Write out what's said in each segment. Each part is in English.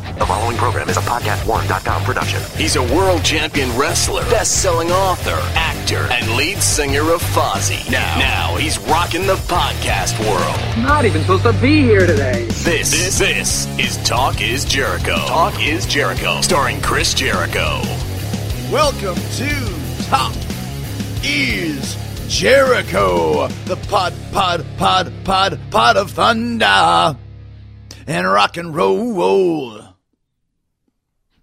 The following program is a podcast1.com production. He's a world champion wrestler, best-selling author, actor, and lead singer of Fozzy. Now, now he's rocking the podcast world. Not even supposed to be here today. This, this, this is Talk is Jericho. Talk is Jericho, starring Chris Jericho. Welcome to Talk is Jericho, the pod, pod, pod, pod, pod of thunder and rock and roll.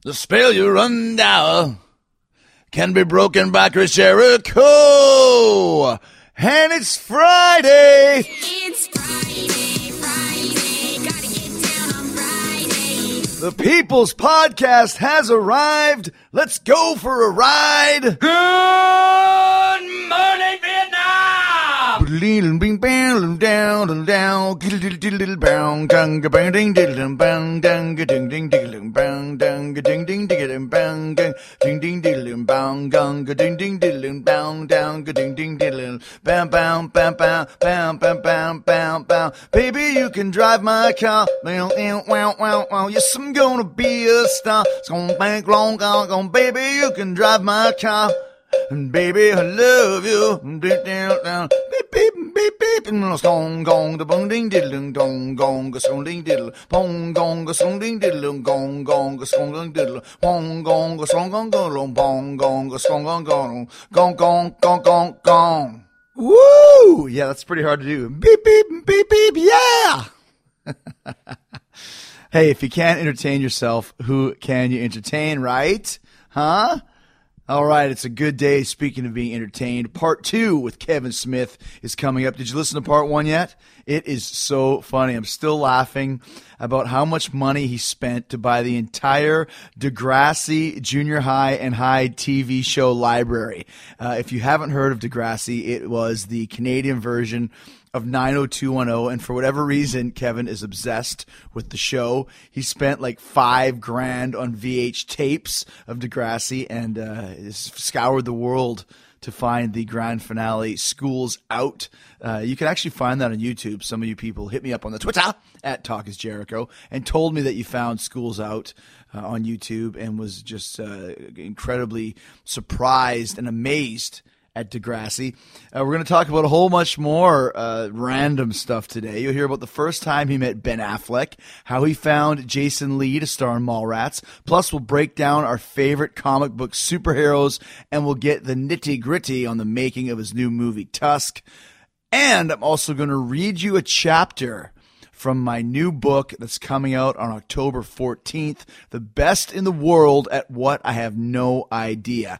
The spell you run down can be broken by Chris Jericho. And it's Friday. It's Friday, Friday, The People's Podcast has arrived. Let's go for a ride. Good morning, Vietnam! Diddle bam bam bam bam bam bam bam bam bam baby you can drive my car wow wow wow wow yes I'm gonna be a star it's gonna bank long gone baby you can drive my car and baby, I love you. Beep down. Beep beep beep beep. And song gong the bong ding diddle dong gong the song ding diddle. Pong gong the song ding diddle gong gong the song ding diddle. Pong gong the song gong gong pong gong the song gong gong gong gong gong gong gong. Woo! Yeah, that's pretty hard to do. Beep beep beep beep. Yeah. hey, if you can't entertain yourself, who can you entertain, right? Huh? All right, it's a good day. Speaking of being entertained, part two with Kevin Smith is coming up. Did you listen to part one yet? It is so funny. I'm still laughing about how much money he spent to buy the entire Degrassi Junior High and High TV show library. Uh, if you haven't heard of Degrassi, it was the Canadian version of 90210 and for whatever reason Kevin is obsessed with the show. He spent like 5 grand on VH tapes of Degrassi and uh, scoured the world to find the grand finale schools out uh, you can actually find that on youtube some of you people hit me up on the twitter at talk is jericho and told me that you found schools out uh, on youtube and was just uh, incredibly surprised and amazed at Degrassi. Uh, we're going to talk about a whole much more uh, random stuff today. You'll hear about the first time he met Ben Affleck, how he found Jason Lee to star in Mallrats. Plus, we'll break down our favorite comic book superheroes, and we'll get the nitty gritty on the making of his new movie Tusk. And I'm also going to read you a chapter from my new book that's coming out on October 14th, The Best in the World at What I Have No Idea.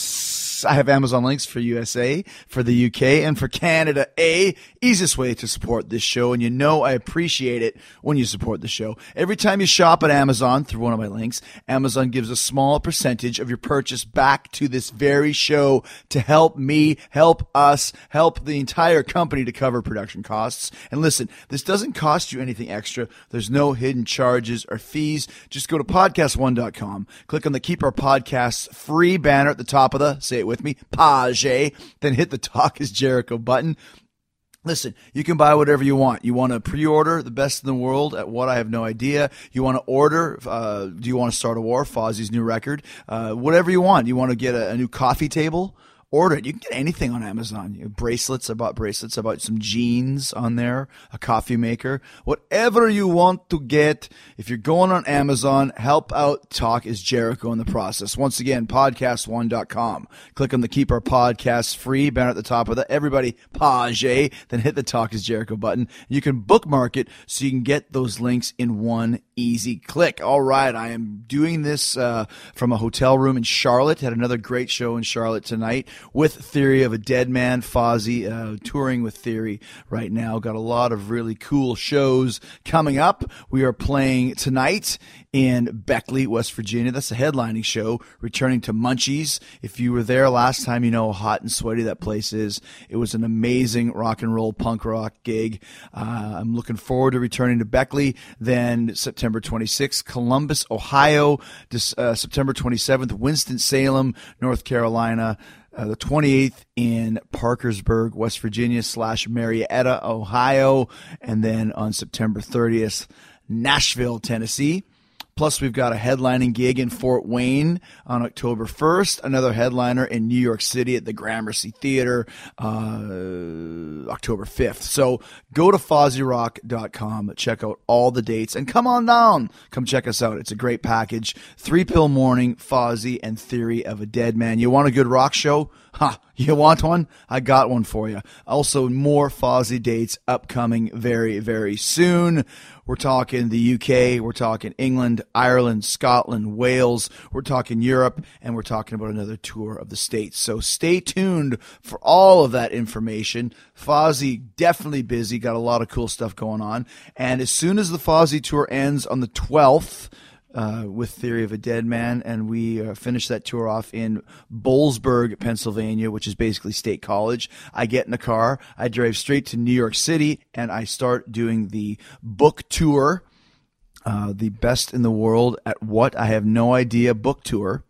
I have Amazon links for USA, for the UK, and for Canada. A easiest way to support this show, and you know I appreciate it when you support the show. Every time you shop at Amazon through one of my links, Amazon gives a small percentage of your purchase back to this very show to help me, help us, help the entire company to cover production costs. And listen, this doesn't cost you anything extra. There's no hidden charges or fees. Just go to podcast1.com, click on the Keep Our Podcasts free banner at the top of the, say it with me, page, then hit the Talk is Jericho button. Listen, you can buy whatever you want. You want to pre-order the best in the world at what I have no idea. You want to order? Uh, do you want to start a war? Fozzy's new record. Uh, whatever you want. You want to get a, a new coffee table? Order it. You can get anything on Amazon. You bracelets. I bought bracelets. I bought some jeans on there, a coffee maker, whatever you want to get. If you're going on Amazon, help out Talk is Jericho in the process. Once again, podcast1.com. Click on the Keep Our Podcasts free banner at the top of the everybody page, then hit the Talk is Jericho button. You can bookmark it so you can get those links in one easy click. All right, I am doing this uh, from a hotel room in Charlotte. Had another great show in Charlotte tonight with Theory of a Dead Man, Fozzy, uh, touring with Theory right now. Got a lot of really cool shows coming up. We are playing tonight in Beckley, West Virginia. That's a headlining show, returning to Munchies. If you were there last time, you know how hot and sweaty that place is. It was an amazing rock and roll punk rock gig. Uh, I'm looking forward to returning to Beckley. Then September 26th, Columbus, Ohio. Dis- uh, September 27th, Winston-Salem, North Carolina. Uh, the 28th in Parkersburg, West Virginia slash Marietta, Ohio. And then on September 30th, Nashville, Tennessee. Plus, we've got a headlining gig in Fort Wayne on October 1st, another headliner in New York City at the Gramercy Theater uh, October 5th. So go to FozzyRock.com, check out all the dates, and come on down. Come check us out. It's a great package. Three Pill Morning, Fozzy, and Theory of a Dead Man. You want a good rock show? Ha! You want one? I got one for you. Also, more Fozzy dates upcoming very, very soon. We're talking the UK, we're talking England, Ireland, Scotland, Wales, we're talking Europe, and we're talking about another tour of the States. So stay tuned for all of that information. Fozzy definitely busy, got a lot of cool stuff going on. And as soon as the Fozzy tour ends on the 12th, uh, with Theory of a Dead Man, and we uh, finished that tour off in Boalsburg, Pennsylvania, which is basically State College. I get in the car, I drive straight to New York City, and I start doing the book tour, uh, the best in the world at what I have no idea book tour.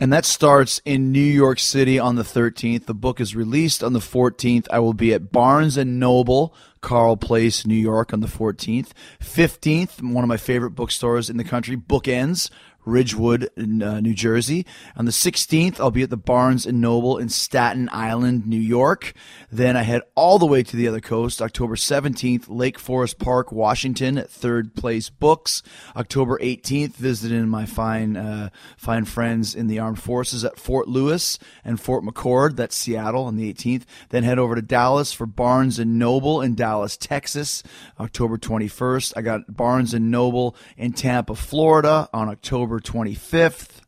And that starts in New York City on the 13th. The book is released on the 14th. I will be at Barnes and Noble, Carle Place, New York on the 14th. 15th, one of my favorite bookstores in the country, Bookends, Ridgewood, uh, New Jersey. On the 16th, I'll be at the Barnes and Noble in Staten Island, New York. Then I head all the way to the other coast. October 17th, Lake Forest Park, Washington, at Third Place Books. October 18th, visiting my fine, uh, fine friends in the armed forces at Fort Lewis and Fort McChord. That's Seattle on the 18th. Then head over to Dallas for Barnes and Noble in Dallas, Texas, October 21st. I got Barnes and Noble in Tampa, Florida on October 25th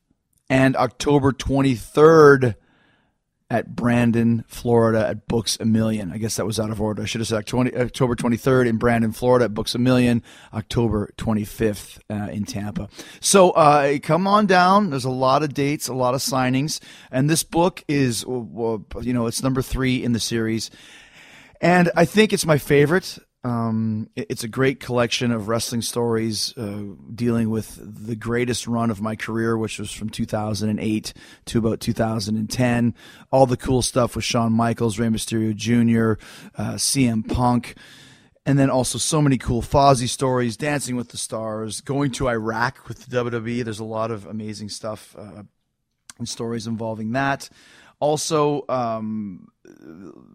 and October 23rd at Brandon, Florida at Books a Million. I guess that was out of order. I should have said October 23rd in Brandon, Florida at Books a Million, October 25th uh, in Tampa. So uh, come on down. There's a lot of dates, a lot of signings. And this book is, you know, it's number three in the series. And I think it's my favorite. Um, it's a great collection of wrestling stories uh, dealing with the greatest run of my career, which was from 2008 to about 2010. All the cool stuff with Shawn Michaels, Rey Mysterio Jr., uh, CM Punk. And then also so many cool Fozzy stories, Dancing with the Stars, going to Iraq with the WWE. There's a lot of amazing stuff uh, and stories involving that. Also, um,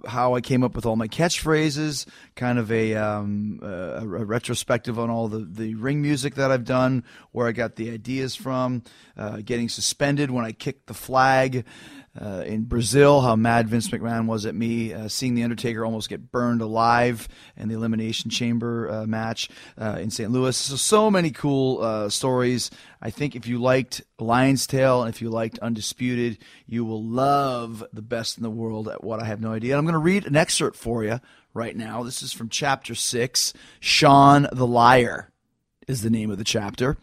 how I came up with all my catchphrases, kind of a, um, a, a retrospective on all the, the ring music that I've done, where I got the ideas from, uh, getting suspended when I kicked the flag, uh, in Brazil, how mad Vince McMahon was at me, uh, seeing The Undertaker almost get burned alive in the Elimination Chamber uh, match uh, in St. Louis. So, so many cool uh, stories. I think if you liked Lion's Tale and if you liked Undisputed, you will love The Best in the World at What I Have No Idea. And I'm going to read an excerpt for you right now. This is from chapter six Shawn the Liar is the name of the chapter.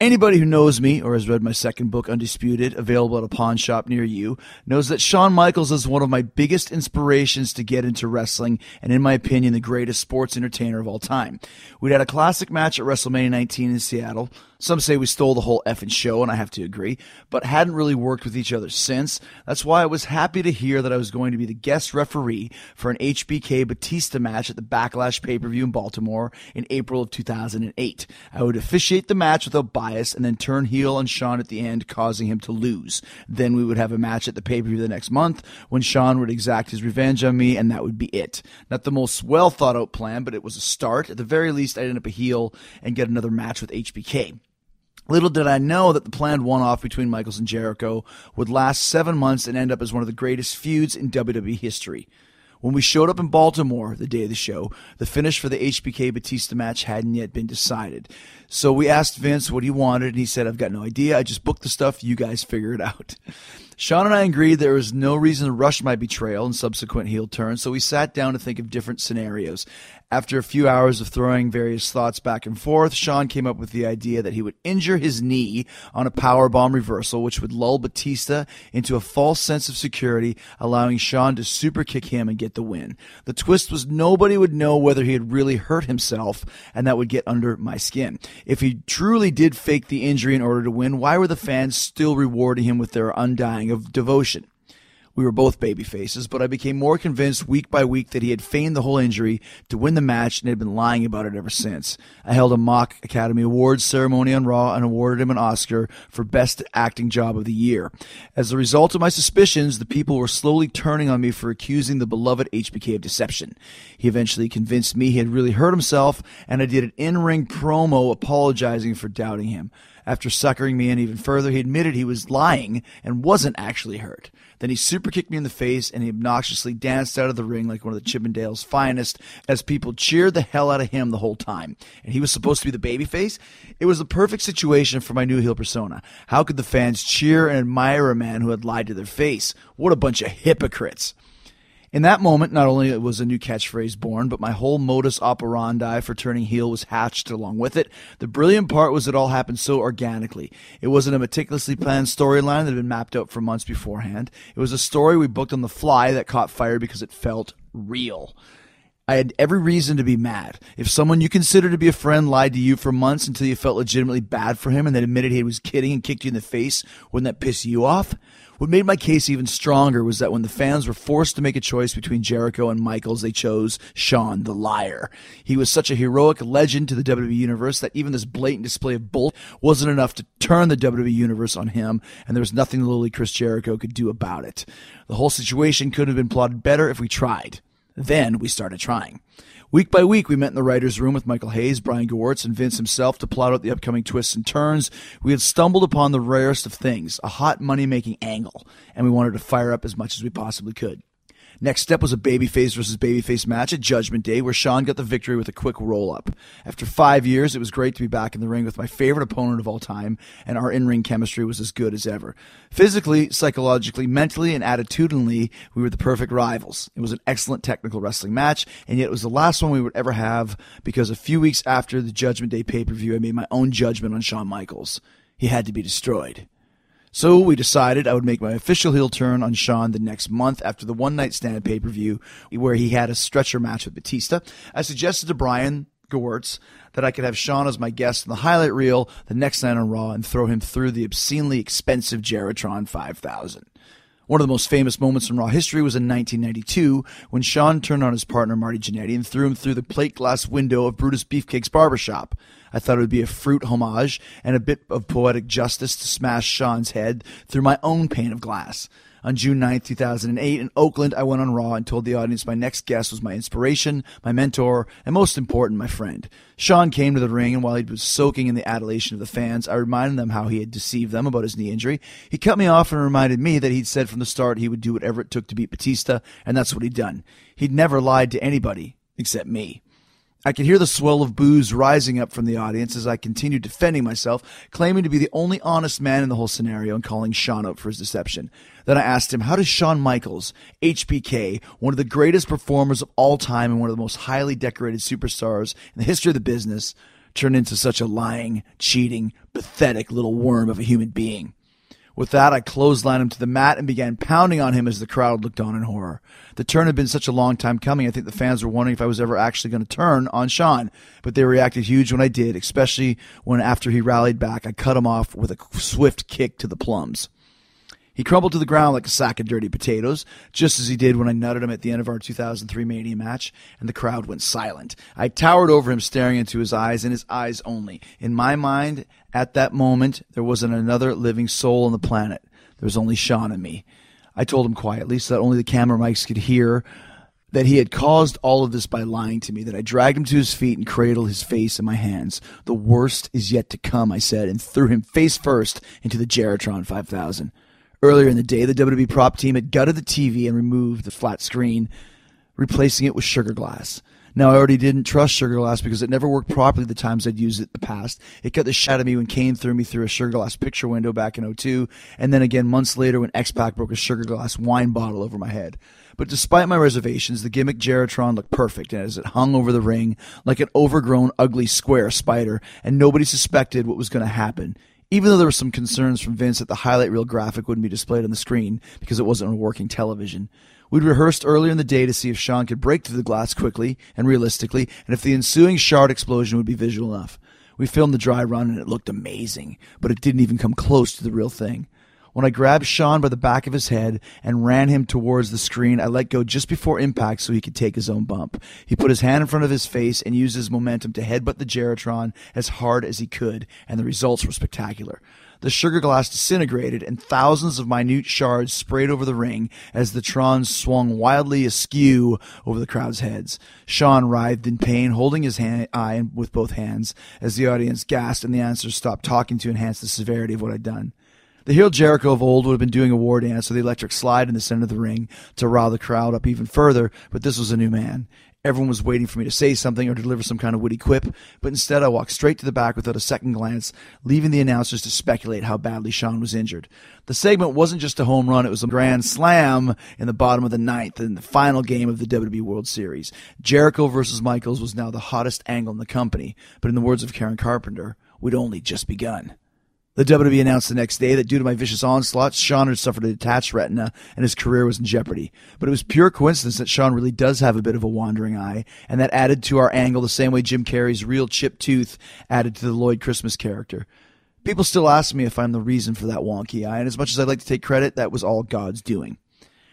Anybody who knows me or has read my second book, Undisputed, available at a pawn shop near you, knows that Shawn Michaels is one of my biggest inspirations to get into wrestling and, in my opinion, the greatest sports entertainer of all time. We'd had a classic match at WrestleMania 19 in Seattle. Some say we stole the whole effing show, and I have to agree, but hadn't really worked with each other since. That's why I was happy to hear that I was going to be the guest referee for an HBK Batista match at the Backlash pay per view in Baltimore in April of 2008. I would officiate the match without bias and then turn heel on Shawn at the end, causing him to lose. Then we would have a match at the pay per view the next month when Shawn would exact his revenge on me, and that would be it. Not the most well thought out plan, but it was a start. At the very least, I'd end up a heel and get another match with HBK. Little did I know that the planned one off between Michaels and Jericho would last seven months and end up as one of the greatest feuds in WWE history. When we showed up in Baltimore the day of the show, the finish for the HBK Batista match hadn't yet been decided. So we asked Vince what he wanted, and he said, I've got no idea. I just booked the stuff. You guys figure it out. Shawn and I agreed there was no reason to rush my betrayal and subsequent heel turn, so we sat down to think of different scenarios. After a few hours of throwing various thoughts back and forth, Shawn came up with the idea that he would injure his knee on a powerbomb reversal, which would lull Batista into a false sense of security, allowing Shawn to super kick him and get the win. The twist was nobody would know whether he had really hurt himself, and that would get under my skin. If he truly did fake the injury in order to win, why were the fans still rewarding him with their undying of devotion? We were both baby faces, but I became more convinced week by week that he had feigned the whole injury to win the match and had been lying about it ever since. I held a mock Academy Awards ceremony on Raw and awarded him an Oscar for Best Acting Job of the Year. As a result of my suspicions, the people were slowly turning on me for accusing the beloved HBK of deception. He eventually convinced me he had really hurt himself, and I did an in ring promo apologizing for doubting him. After suckering me in even further, he admitted he was lying and wasn't actually hurt. Then he super kicked me in the face and he obnoxiously danced out of the ring like one of the Chippendales' finest as people cheered the hell out of him the whole time. And he was supposed to be the babyface? It was the perfect situation for my new heel persona. How could the fans cheer and admire a man who had lied to their face? What a bunch of hypocrites. In that moment, not only was a new catchphrase born, but my whole modus operandi for turning heel was hatched along with it. The brilliant part was it all happened so organically. It wasn't a meticulously planned storyline that had been mapped out for months beforehand. It was a story we booked on the fly that caught fire because it felt real. I had every reason to be mad. If someone you consider to be a friend lied to you for months until you felt legitimately bad for him and then admitted he was kidding and kicked you in the face, wouldn't that piss you off? What made my case even stronger was that when the fans were forced to make a choice between Jericho and Michaels, they chose Shawn the liar. He was such a heroic legend to the WWE Universe that even this blatant display of bull wasn't enough to turn the WWE Universe on him, and there was nothing lowly Chris Jericho could do about it. The whole situation couldn't have been plotted better if we tried. Then we started trying. Week by week, we met in the writer's room with Michael Hayes, Brian Gewirtz, and Vince himself to plot out the upcoming twists and turns. We had stumbled upon the rarest of things, a hot money making angle, and we wanted to fire up as much as we possibly could. Next step was a babyface versus babyface match at Judgment Day, where Shawn got the victory with a quick roll up. After five years, it was great to be back in the ring with my favorite opponent of all time, and our in ring chemistry was as good as ever. Physically, psychologically, mentally, and attitudinally, we were the perfect rivals. It was an excellent technical wrestling match, and yet it was the last one we would ever have because a few weeks after the Judgment Day pay per view, I made my own judgment on Shawn Michaels. He had to be destroyed. So we decided I would make my official heel turn on Shawn the next month after the one night stand pay per view where he had a stretcher match with Batista. I suggested to Brian Gewirtz that I could have Shawn as my guest in the highlight reel the next night on Raw and throw him through the obscenely expensive Jeritron 5000. One of the most famous moments in Raw history was in 1992 when Shawn turned on his partner Marty Jannetty and threw him through the plate glass window of Brutus Beefcake's barbershop. I thought it would be a fruit homage and a bit of poetic justice to smash Shawn's head through my own pane of glass. On June 9th, 2008, in Oakland, I went on Raw and told the audience my next guest was my inspiration, my mentor, and most important, my friend. Shawn came to the ring, and while he was soaking in the adulation of the fans, I reminded them how he had deceived them about his knee injury. He cut me off and reminded me that he'd said from the start he would do whatever it took to beat Batista, and that's what he'd done. He'd never lied to anybody, except me. I could hear the swell of boos rising up from the audience as I continued defending myself, claiming to be the only honest man in the whole scenario and calling Shawn out for his deception. Then I asked him, how does Shawn Michaels, HBK, one of the greatest performers of all time and one of the most highly decorated superstars in the history of the business, turn into such a lying, cheating, pathetic little worm of a human being? With that, I clotheslined him to the mat and began pounding on him as the crowd looked on in horror. The turn had been such a long time coming, I think the fans were wondering if I was ever actually going to turn on Shawn. But they reacted huge when I did, especially when after he rallied back, I cut him off with a swift kick to the plums. He crumbled to the ground like a sack of dirty potatoes, just as he did when I nutted him at the end of our 2003 Mania match, and the crowd went silent. I towered over him, staring into his eyes and his eyes only. In my mind, at that moment, there wasn't another living soul on the planet. There was only Shawn and me. I told him quietly, so that only the camera mics could hear, that he had caused all of this by lying to me, that I dragged him to his feet and cradled his face in my hands. The worst is yet to come, I said, and threw him face first into the Jeritron 5000. Earlier in the day, the WWE prop team had gutted the TV and removed the flat screen, replacing it with sugar glass. Now, I already didn't trust sugar glass because it never worked properly the times I'd used it in the past. It got the shit out of me when Kane threw me through a sugar glass picture window back in 02, and then again months later when X-Pac broke a sugar glass wine bottle over my head. But despite my reservations, the gimmick Jeritron looked perfect as it hung over the ring like an overgrown, ugly square spider, and nobody suspected what was going to happen even though there were some concerns from Vince that the highlight reel graphic wouldn't be displayed on the screen because it wasn't on a working television. We'd rehearsed earlier in the day to see if Shawn could break through the glass quickly and realistically, and if the ensuing shard explosion would be visual enough. We filmed the dry run and it looked amazing, but it didn't even come close to the real thing. When I grabbed Shawn by the back of his head and ran him towards the screen, I let go just before impact so he could take his own bump. He put his hand in front of his face and used his momentum to headbutt the Jeritron as hard as he could, and the results were spectacular. The sugar glass disintegrated and thousands of minute shards sprayed over the ring as the Tron swung wildly askew over the crowd's heads. Shawn writhed in pain, holding his hand, eye with both hands as the audience gasped and the announcers stopped talking to enhance the severity of what I'd done. The heel Jericho of old would have been doing a war dance with the electric slide in the center of the ring to rile the crowd up even further, but this was a new man. Everyone was waiting for me to say something or deliver some kind of witty quip, but instead I walked straight to the back without a second glance, leaving the announcers to speculate how badly Shawn was injured. The segment wasn't just a home run, it was a grand slam in the bottom of the ninth in the final game of the WWE World Series. Jericho versus Michaels was now the hottest angle in the company, but in the words of Karen Carpenter, we'd only just begun. The WWE announced the next day that due to my vicious onslaught, Shawn had suffered a detached retina and his career was in jeopardy. But it was pure coincidence that Shawn really does have a bit of a wandering eye, and that added to our angle the same way Jim Carrey's real chipped tooth added to the Lloyd Christmas character. People still ask me if I'm the reason for that wonky eye, and as much as I'd like to take credit, that was all God's doing.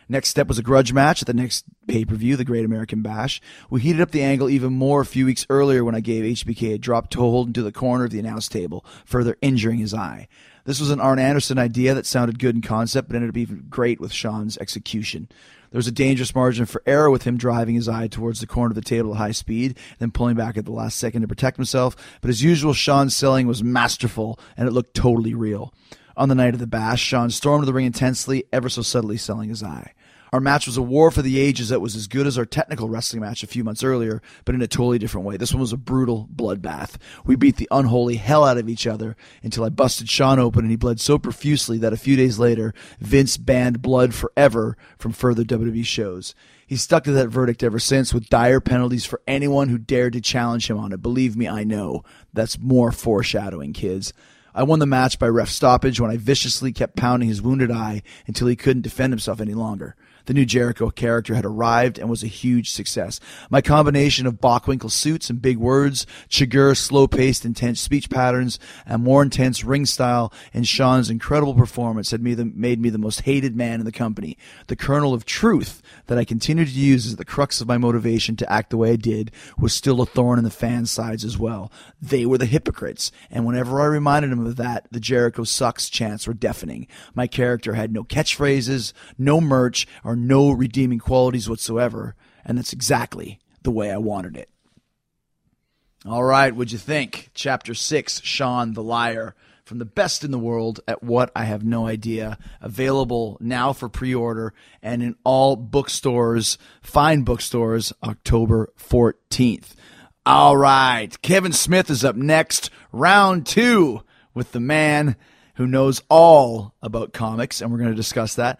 Next step was a grudge match at the next pay per view, the Great American Bash. We heated up the angle even more a few weeks earlier when I gave HBK a drop toe into the corner of the announce table, further injuring his eye. This was an Arn Anderson idea that sounded good in concept, but ended up even great with Shawn's execution. There was a dangerous margin for error with him driving his eye towards the corner of the table at high speed, then pulling back at the last second to protect himself. But as usual, Shawn's selling was masterful, and it looked totally real. On the night of the bash, Sean stormed to the ring intensely, ever so subtly selling his eye. Our match was a war for the ages that was as good as our technical wrestling match a few months earlier, but in a totally different way. This one was a brutal bloodbath. We beat the unholy hell out of each other until I busted Shawn open and he bled so profusely that a few days later, Vince banned blood forever from further WWE shows. He's stuck to that verdict ever since with dire penalties for anyone who dared to challenge him on it. Believe me, I know. That's more foreshadowing, kids. I won the match by ref stoppage when I viciously kept pounding his wounded eye until he couldn't defend himself any longer. The new Jericho character had arrived and was a huge success. My combination of Bockwinkel suits and big words, Chigurh slow-paced, intense speech patterns, and more intense ring style, and Shawn's incredible performance had made me the most hated man in the company. The kernel of truth that I continued to use as the crux of my motivation to act the way I did was still a thorn in the fans' sides as well. They were the hypocrites, and whenever I reminded them of that, the Jericho sucks chants were deafening. My character had no catchphrases, no merch, or no redeeming qualities whatsoever, and that's exactly the way I wanted it. All right, what'd you think? Chapter 6, Shawn the Liar. From the best in the world at what I have no idea. Available now for pre order and in all bookstores, fine bookstores, October 14th. All right, Kevin Smith is up next, round two, with the man who knows all about comics, and we're going to discuss that.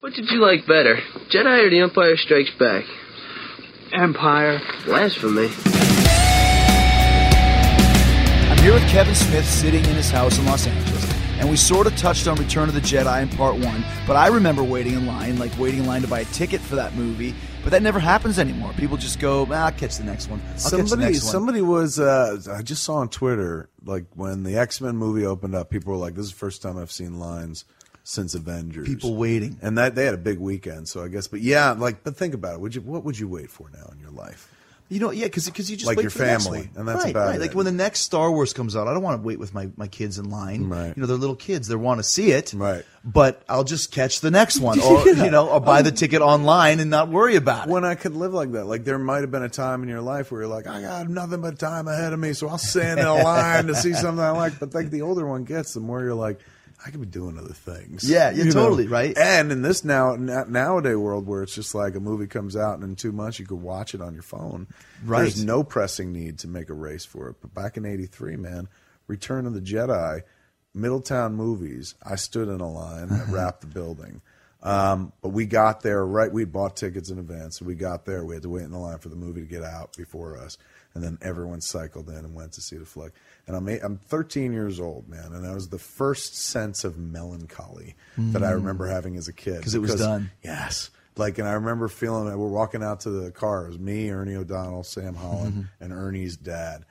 What did you like better, Jedi or The Empire Strikes Back? Empire. Blasphemy. I'm here with Kevin Smith sitting in his house in Los Angeles, and we sort of touched on Return of the Jedi in part one, but I remember waiting in line, like waiting in line to buy a ticket for that movie, but that never happens anymore. People just go, ah, I'll catch the next one. I'll catch the Somebody, next one. somebody was. Uh, I just saw on Twitter, like when the X Men movie opened up, people were like, "This is the first time I've seen lines since Avengers." People waiting. and that they had a big weekend. So I guess, but yeah, like, but think about it. Would you? What would you wait for now in your life? You know, yeah, because you just Like wait your for the next family, and that's right, about right. it. Like when the next Star Wars comes out, I don't want to wait with my, my kids in line. Right. You know, they're little kids; they want to see it. Right. But I'll just catch the next one, or you know, or buy the um, ticket online and not worry about it. When I could live like that, like there might have been a time in your life where you're like, I got nothing but time ahead of me, so I'll stand in a line to see something I like. But like the older one gets, the more you're like, I could be doing other things. Yeah, yeah, You know? totally, right? And in this now nowadays world where it's just like a movie comes out and in two months you could watch it on your phone. Right. There's no pressing need to make a race for it. But back in '83, man, Return of the Jedi, Middletown Movies. I stood in a line that wrapped the building. Um, but we got there right. We bought tickets in advance, so we got there. We had to wait in the line for the movie to get out before us, and then everyone cycled in and went to see the flick. And I'm eight, I'm 13 years old, man, and that was the first sense of melancholy that I mm. remember having as a kid because it was done. Yes. Like, and I remember feeling that we're walking out to the car. It was me, Ernie O'Donnell, Sam Holland, mm-hmm. and Ernie's dad.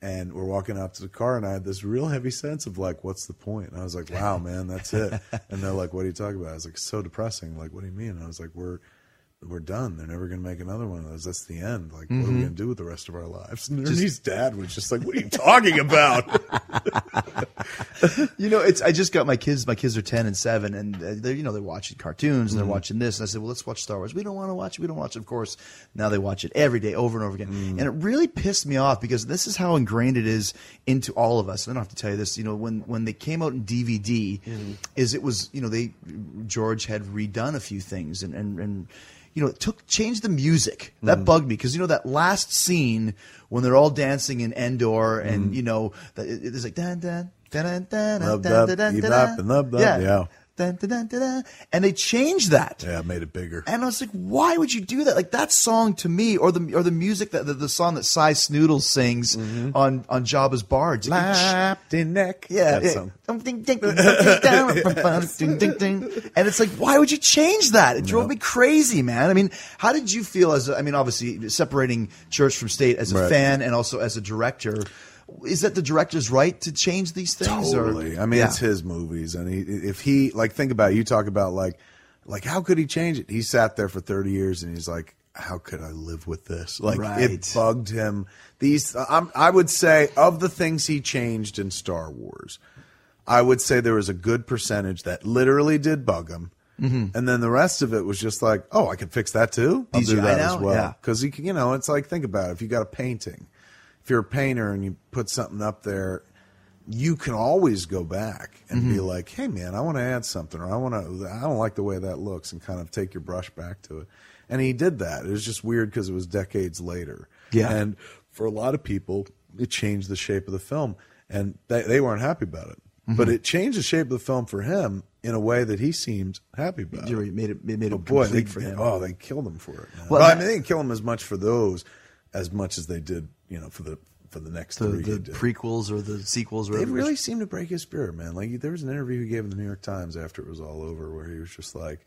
And we're walking out to the car, and I had this real heavy sense of like, what's the point? And I was like, wow, man, that's it. and they're like, what are you talking about? I was like, so depressing. Like, what do you mean? And I was like, we're we're done. They're never going to make another one of those. That's the end. Like, what are we mm-hmm. going to do with the rest of our lives? And Ernie's dad was just like, what are you talking about? You know, it's I just got my kids. My kids are ten and seven, and they're you know they're watching cartoons and they're mm-hmm. watching this. And I said, well, let's watch Star Wars. We don't want to watch. it. We don't watch. it. Of course, now they watch it every day, over and over again, mm. and it really pissed me off because this is how ingrained it is into all of us. And I don't have to tell you this. You know, when when they came out in DVD, mm-hmm. is it was you know they George had redone a few things and and. and you know, it took changed the music. That mm-hmm. bugged me because you know that last scene when they're all dancing in Endor, and mm-hmm. you know, it, it's like dun dun yee, dun bop, and lub, dub, yeah, yeah. Dun, dun, dun, and they changed that. yeah, made it bigger. And I was like, why would you do that? Like that song to me, or the or the music that the, the song that Sy Snootles sings on on Jabba's Bards. Lapti Nek. yeah, yeah. song. Ding, ding, ding, ding, ding, ding, ding, ding. And it's like, why would you change that? It drove me crazy, man. I mean, how did you feel as? A, I mean, obviously separating church from state as a Right. fan and also as a director. Is that the director's right to change these things? or- Totally. I mean, Yeah. it's his movies, and he, if he like think about it, you talk about like like how could he change it? He sat there for thirty years, and he's like, how could I live with this? Like Right. it bugged him. These I'm, I would say of the things he changed in Star Wars, I would say there was a good percentage that literally did bug him. Mm-hmm. And then the rest of it was just like, oh, I could fix that too. I'll do that as well. Yeah. Because you can, you know, it's like think about it. If you got a painting, if you're a painter and you put something up there, you can always go back and be Mhm. like, "Hey, man, I want to add something, or I want to, I don't like the way that looks," and kind of take your brush back to it. And he did that. It was just weird because it was decades later. Yeah. And for a lot of people, it changed the shape of the film, and they, they weren't happy about it. But Mhm. it changed the shape of the film for him in a way that he seemed happy about. It made it, it made But it boy, they, for him. oh, they killed him for it. Man. Well, Well, I mean, they didn't kill him as much for those as much as they did, you know, for the for the next the, three. the prequels or the sequels. Or They whatever. really seemed to break his spirit, man. Like there was an interview he gave in the New York Times after it was all over, where he was just like,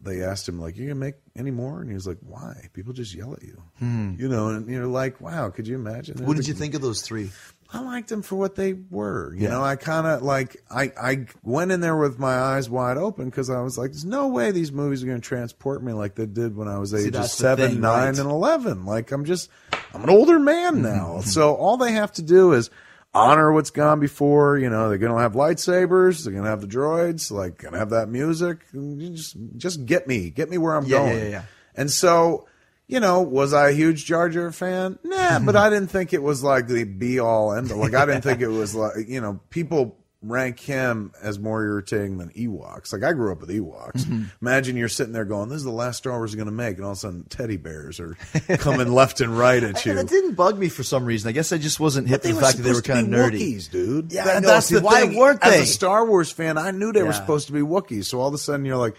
they asked him like, "You gonna make any more?" And he was like, "Why? People just yell at you." Hmm. You know, and you're like, "Wow, could you imagine?" What did you think of those three? I liked them for what they were. You Yeah. know, I kind of like I I went in there with my eyes wide open because I was like, "There's no way these movies are going to transport me like they did when I was See, ages seven, thing, nine, right? and eleven. Like I'm just I'm an older man mm-hmm. now, mm-hmm. so all they have to do is honor what's gone before. You know, they're going to have lightsabers, they're going to have the droids, like going to have that music. And just just get me, get me where I'm Yeah, yeah, going. yeah, yeah. And so you know, was I a huge Jar Jar fan? Nah, but I didn't think it was like the be all end. all. Like I didn't think it was like you know people rank him as more irritating than Ewoks. Like I grew up with Ewoks. Mm-hmm. Imagine you're sitting there going, "This is the last Star Wars is going to make," and all of a sudden teddy bears are coming left and right at you. It didn't bug me for some reason. I guess I just wasn't to the fact that they were kind of nerdy. Wookiees, dude. Yeah, That- that's See, the why thing. weren't they? As a Star Wars fan, I knew they were supposed to be Wookiees. So all of a sudden, you're like,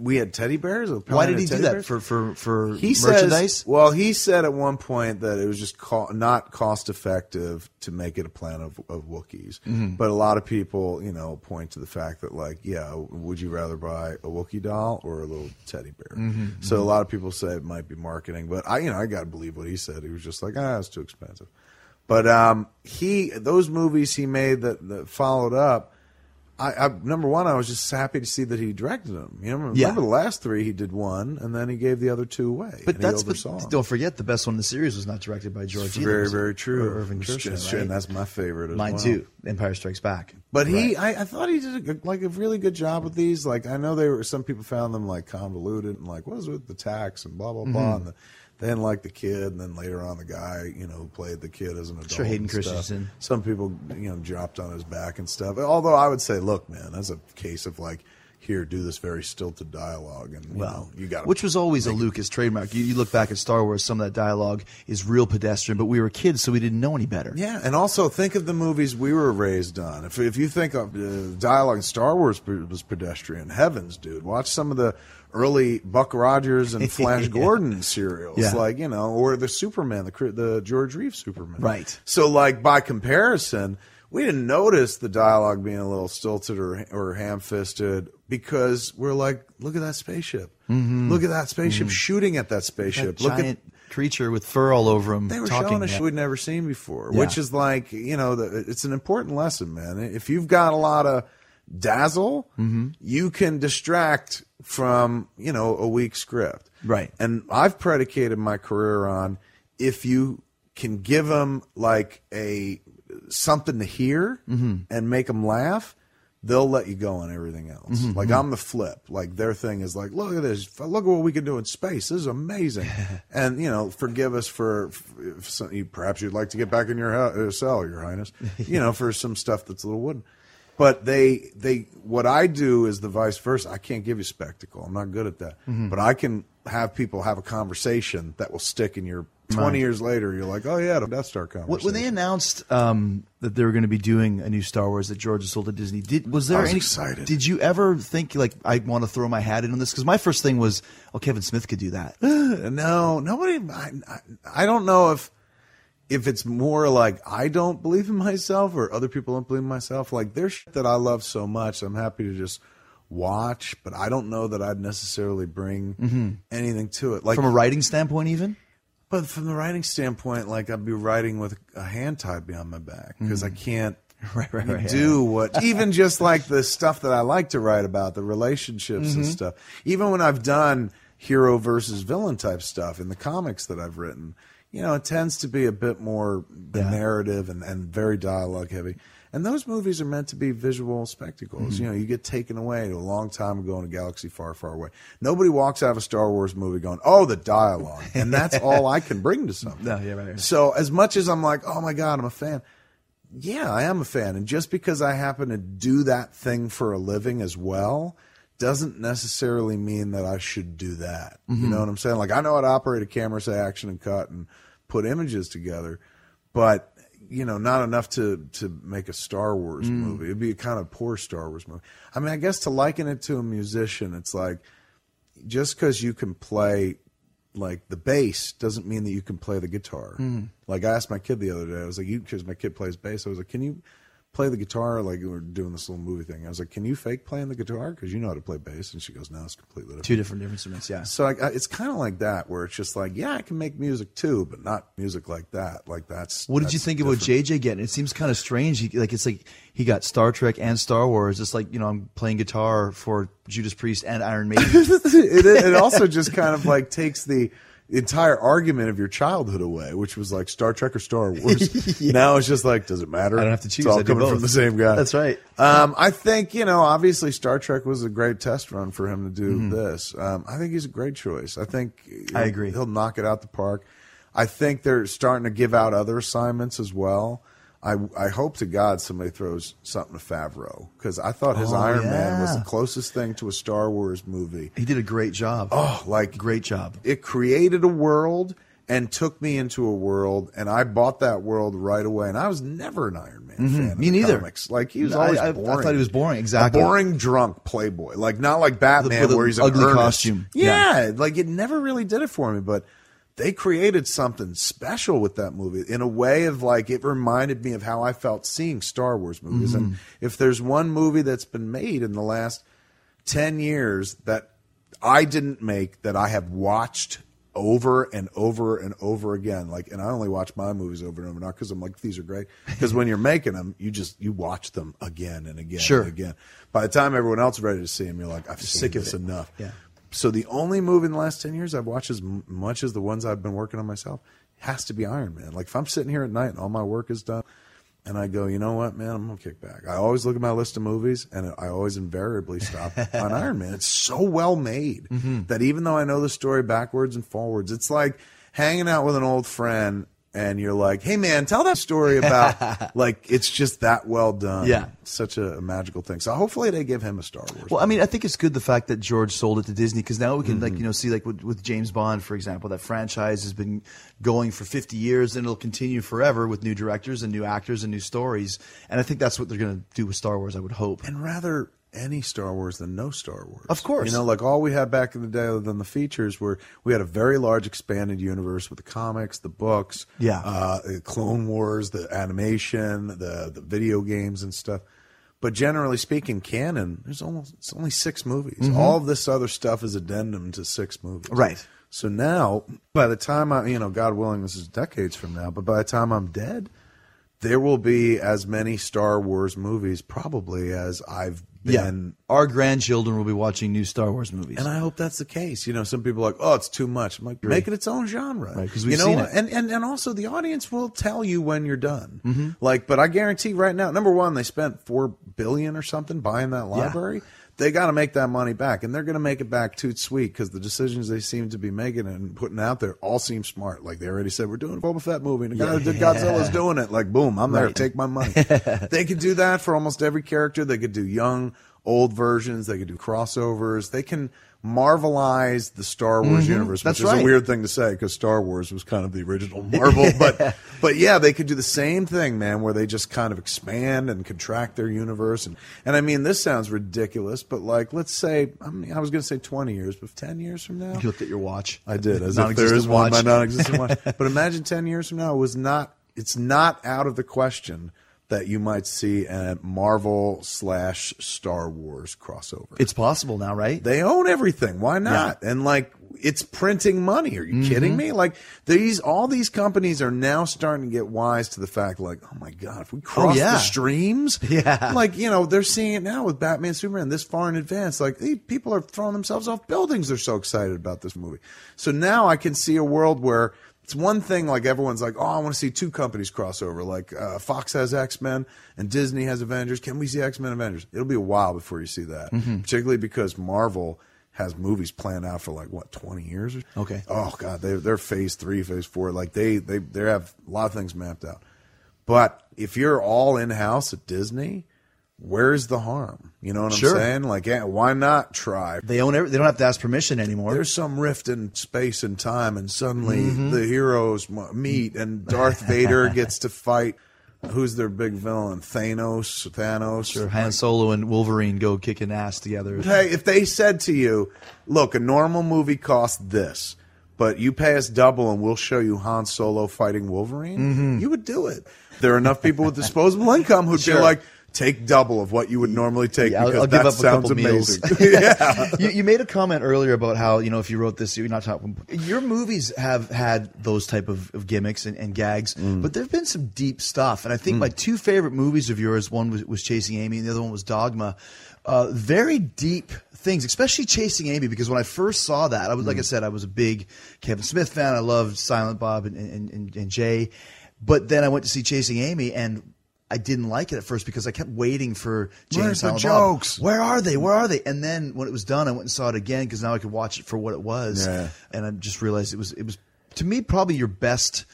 we had teddy bears. Why did he do that bears? for for for he merchandise? Says, well, he said at one point that it was just co- not cost effective to make it a planet of, of Wookiees. Mhm. But a lot of people, you know, point to the fact that, like, yeah, would you rather buy a Wookiee doll or a little teddy bear? Mhm, So a lot of people say it might be marketing, but I, you know, I got to believe what he said. He was just like, ah, it's too expensive. But um, he, those movies he made that, that followed up. I, I number one, I was just happy to see that he directed them. You know, remember Yeah. the last three he did one, and then he gave the other two away. But that's but don't forget the best one in the series was not directed by George. It's very, very true. Irvin It's Kershner, right? and that's my favorite as Mine well. too. Empire Strikes Back. But he, I, I thought he did a, like a really good job with these. Like I know they were some people found them like convoluted and like what is with the tax and blah blah blah. Mhm. And the, they didn't like the kid, and then later on the guy you know who played the kid as an adult. Sure, Hayden. Christensen. Some people you know dropped on his back and stuff. Although I would say, look, man, that's a case of like here, do this very stilted dialogue, and you Well, know, you got which was always a Lucas trademark. You, you look back at Star Wars, some of that dialogue is real pedestrian, but we were kids, so we didn't know any better. Yeah, and also think of the movies we were raised on. If if you think of uh, dialogue in Star Wars was pedestrian, heavens, dude, watch some of the early Buck Rogers and Flash Yeah. Gordon serials, Yeah. like you know, or the Superman, the the George Reeves Superman. Right. So, like by comparison, we didn't notice the dialogue being a little stilted or or ham fisted because we're like, look at that spaceship, Mhm. look at that spaceship Mhm. shooting at that spaceship, That look at giant creature with fur all over him. they were talking showing us yeah. shit we'd never seen before, Yeah. which is like you know, the, it's an important lesson, man. If you've got a lot of dazzle, Mhm. you can distract from you know a weak script, Right. And I've predicated my career on if you can give them like a something to hear Mhm. and make them laugh. They'll let you go on everything else. Mhm, Like mhm. I'm the flip. Like their thing is like, look at this. Look at what we can do in space. This is amazing. and you know, forgive us for if some, you, perhaps you'd like to get back in your uh, cell, Your Highness. You know, for some stuff that's a little wooden. But they they what I do is the vice versa. I can't give you spectacle. I'm not good at that. Mhm. But I can have people have a conversation that will stick in your. Twenty Mind. years later, you're like, oh yeah, the Death Star conversation. When when they announced um, that they were going to be doing a new Star Wars that George sold to Disney, did was there I was any? excited. Did you ever think like I want to throw my hat in on this? Because my first thing was, oh, Kevin Smith could do that. no, nobody. I, I, I don't know if if it's more like I don't believe in myself or other people don't believe in myself. Like there's shit that I love so much, I'm happy to just watch, but I don't know that I'd necessarily bring Mhm. anything to it. Like From a writing standpoint, even. But from the writing standpoint, like I'd be writing with a hand tied behind my back because I can't right, right, right, do what even just like the stuff that I like to write about, the relationships and Mhm. stuff. Even when I've done hero versus villain type stuff in the comics that I've written, you know, it tends to be a bit more the narrative and, and very dialogue heavy. And those movies are meant to be visual spectacles. Mhm. You know, you get taken away to a long time ago in a galaxy far, far away. Nobody walks out of a Star Wars movie going, "Oh, the dialogue," and that's all I can bring to something. No, yeah, right, right. So as much as I'm like, "Oh my god, I'm a fan," yeah, I am a fan. And just because I happen to do that thing for a living as well doesn't necessarily mean that I should do that. You mm-hmm. know what I'm saying? Like, I know how to operate a camera, say action and cut and put images together, but, you know, not enough to, to make a Star Wars mm. movie. It'd be a kind of poor Star Wars movie. I mean, I guess to liken it to a musician, it's like, just because you can play like the bass doesn't mean that you can play the guitar. Mm-hmm. Like I asked my kid the other day, I was like, "You," because my kid plays bass. I was like, "Can you play the guitar?" Like we were doing this little movie thing. I was like, "Can you fake playing the guitar? Because you know how to play bass." And she goes, "No, it's completely different." Two different instruments, yeah. So I, I, it's kind of like that, where it's just like, yeah, I can make music too, but not music like that. Like that's. What did you think about. JJ getting? It seems kind of strange. He, like it's like he got Star Trek and Star Wars. It's like you know I'm playing guitar for Judas Priest and Iron Maiden. it, it also just kind of like takes the entire argument of your childhood away, which was like Star Trek or Star Wars. Now it's just like, does it matter? I don't have to choose. It's all I coming from the same guy. That's right. Um, I think you know, obviously, Star Trek was a great test run for him to do Mm-hmm. this. Um, I think he's a great choice. I think I agree. He'll knock it out the park. I think they're starting to give out other assignments as well. I, I hope to God somebody throws something to Favreau because I thought his Oh, Iron Man was the closest thing to a Star Wars movie. He did a great job. Oh, like great job. it created a world and took me into a world, and I bought that world right away. And I was never an Iron Man fan. Mm-hmm. Me the neither. Comics. Like he was No, always I- I boring. thought he was boring, exactly. A boring drunk playboy, like not like Batman with a where he's ugly costume. Yeah, like it never really did it for me, but. They created something special with that movie in a way of like it reminded me of how I felt seeing Star Wars movies. And Mm-hmm. if there's one movie that's been made in the last 10 years that I didn't make that I have watched over and over and over again. Like, and I only watch my movies over and over, not because I'm like, these are great. Because when you're making them, you just, you watch them again and again Sure. and again. By the time everyone else is ready to see them, you're like, I've seen sick of this it. enough. Yeah. So the only movie in the last 10 years I've watched as m- much as the ones I've been working on myself has to be Iron Man. Like if I'm sitting here at night and all my work is done and I go, you know what, man, I'm going to kick back. I always look at my list of movies and I always invariably stop on Iron Man. It's so well made mm-hmm. that even though I know the story backwards and forwards, it's like hanging out with an old friend and you're like, hey man, tell that story about like it's just that well done. Yeah. Such a, magical thing. So hopefully they give him a Star Wars. Well, I mean, I think it's good the fact that George sold it to Disney because now we can, Mm-hmm. like, you know, see like with, with James Bond, for example, that franchise has been going for 50 years and it'll continue forever with new directors and new actors and new stories. And I think that's what they're going to do with Star Wars. I would hope. and rather any Star Wars than no Star Wars. Of course. You know, like all we had back in the day other than the features were we had a very large expanded universe with the comics, the books, Yeah. uh, Clone Wars, the animation, the the video games and stuff. But generally speaking, canon, there's almost it's only six movies. All of this other stuff is addendum to six movies. Mm-hmm. Right. So now, by the time I, you know, God willing, this is decades from now, but by the time I'm dead, there will be as many Star Wars movies probably as I've Yeah. been. Our grandchildren will be watching new Star Wars movies. And I hope that's the case. You know, some people are like, oh, it's too much. I'm like, make it its own genre. Right, 'cause you we've know, seen it. And, and and also the audience will tell you when you're done. Mm-hmm. Like, but I guarantee right now, number one, they spent four billion or something buying that library. They got to make that money back, and they're going to make it back too sweet because the decisions they seem to be making and putting out there all seem smart. Like they already said, we're doing a Boba Fett movie, and the guy who did Godzilla's doing it. Like, boom, I'm there. Take my money. they could do that for almost every character. They could do young, old versions. They could do crossovers. They can marvelize the Star Wars mm-hmm. universe, which That's is right. a weird thing to say because Star Wars was kind of the original Marvel. but but yeah, they could do the same thing, man, where they just kind of expand and contract their universe. And and I mean, this sounds ridiculous, but like, let's say, I mean, I was going to say twenty years, but ten years from now, you looked at your watch. I did, as if there one watch. by non-existent watch. But imagine ten years from now, it was not. It's not out of the question that you might see a Marvel slash Star Wars crossover. It's possible now, right? They own everything. Why not? And like it's printing money. Are you Mm-hmm. kidding me? Like these all these companies are now starting to get wise to the fact like, oh my God, if we cross yeah. the streams, Yeah. like, you know, they're seeing it now with Batman Superman this far in advance. Like hey, people are throwing themselves off buildings. They're so excited about this movie. So now I can see a world where it's one thing like everyone's like, oh, I want to see two companies cross over. Like uh, Fox has X Men and Disney has Avengers. Can we see X Men Avengers? It'll be a while before you see that, Mm-hmm. particularly because Marvel has movies planned out for like what twenty years. Okay. Oh God, they they're phase three, phase four. Like they they they have a lot of things mapped out. But if you're all in house at Disney, where's the harm? You know what Sure. I'm saying? Like, why not try? They own every, They don't have to ask permission anymore. There's some rift in space and time, and suddenly Mm-hmm. the heroes meet, and Darth Vader gets to fight. Who's their big villain? Thanos. Thanos. Sure, Han Solo and Wolverine go kicking ass together. Hey, if they said to you, "Look, a normal movie costs this, but you pay us double, and we'll show you Han Solo fighting Wolverine," Mm-hmm. you would do it. There are enough people with disposable income who'd Sure. be like, "Take double of what you would normally take Yeah, I'll, because I'll that up a sounds amazing." yeah. you, you made a comment earlier about how you know if you wrote this, you're not talking. Your movies have had those type of, of gimmicks and, and gags, Mm. but there've been some deep stuff. And I think my two favorite movies of yours, one was, was Chasing Amy, and the other one was Dogma. Uh, very deep things, especially Chasing Amy, because when I first saw that, I was Mm. like I said, I was a big Kevin Smith fan. I loved Silent Bob and, and, and, and Jay, but then I went to see Chasing Amy and. I didn't like it at first because I kept waiting for and Where's the jokes? Where are they? Where are they? And then when it was done, I went and saw it again because now I could watch it for what it was. Yeah. And I just realized it was it was to me probably your best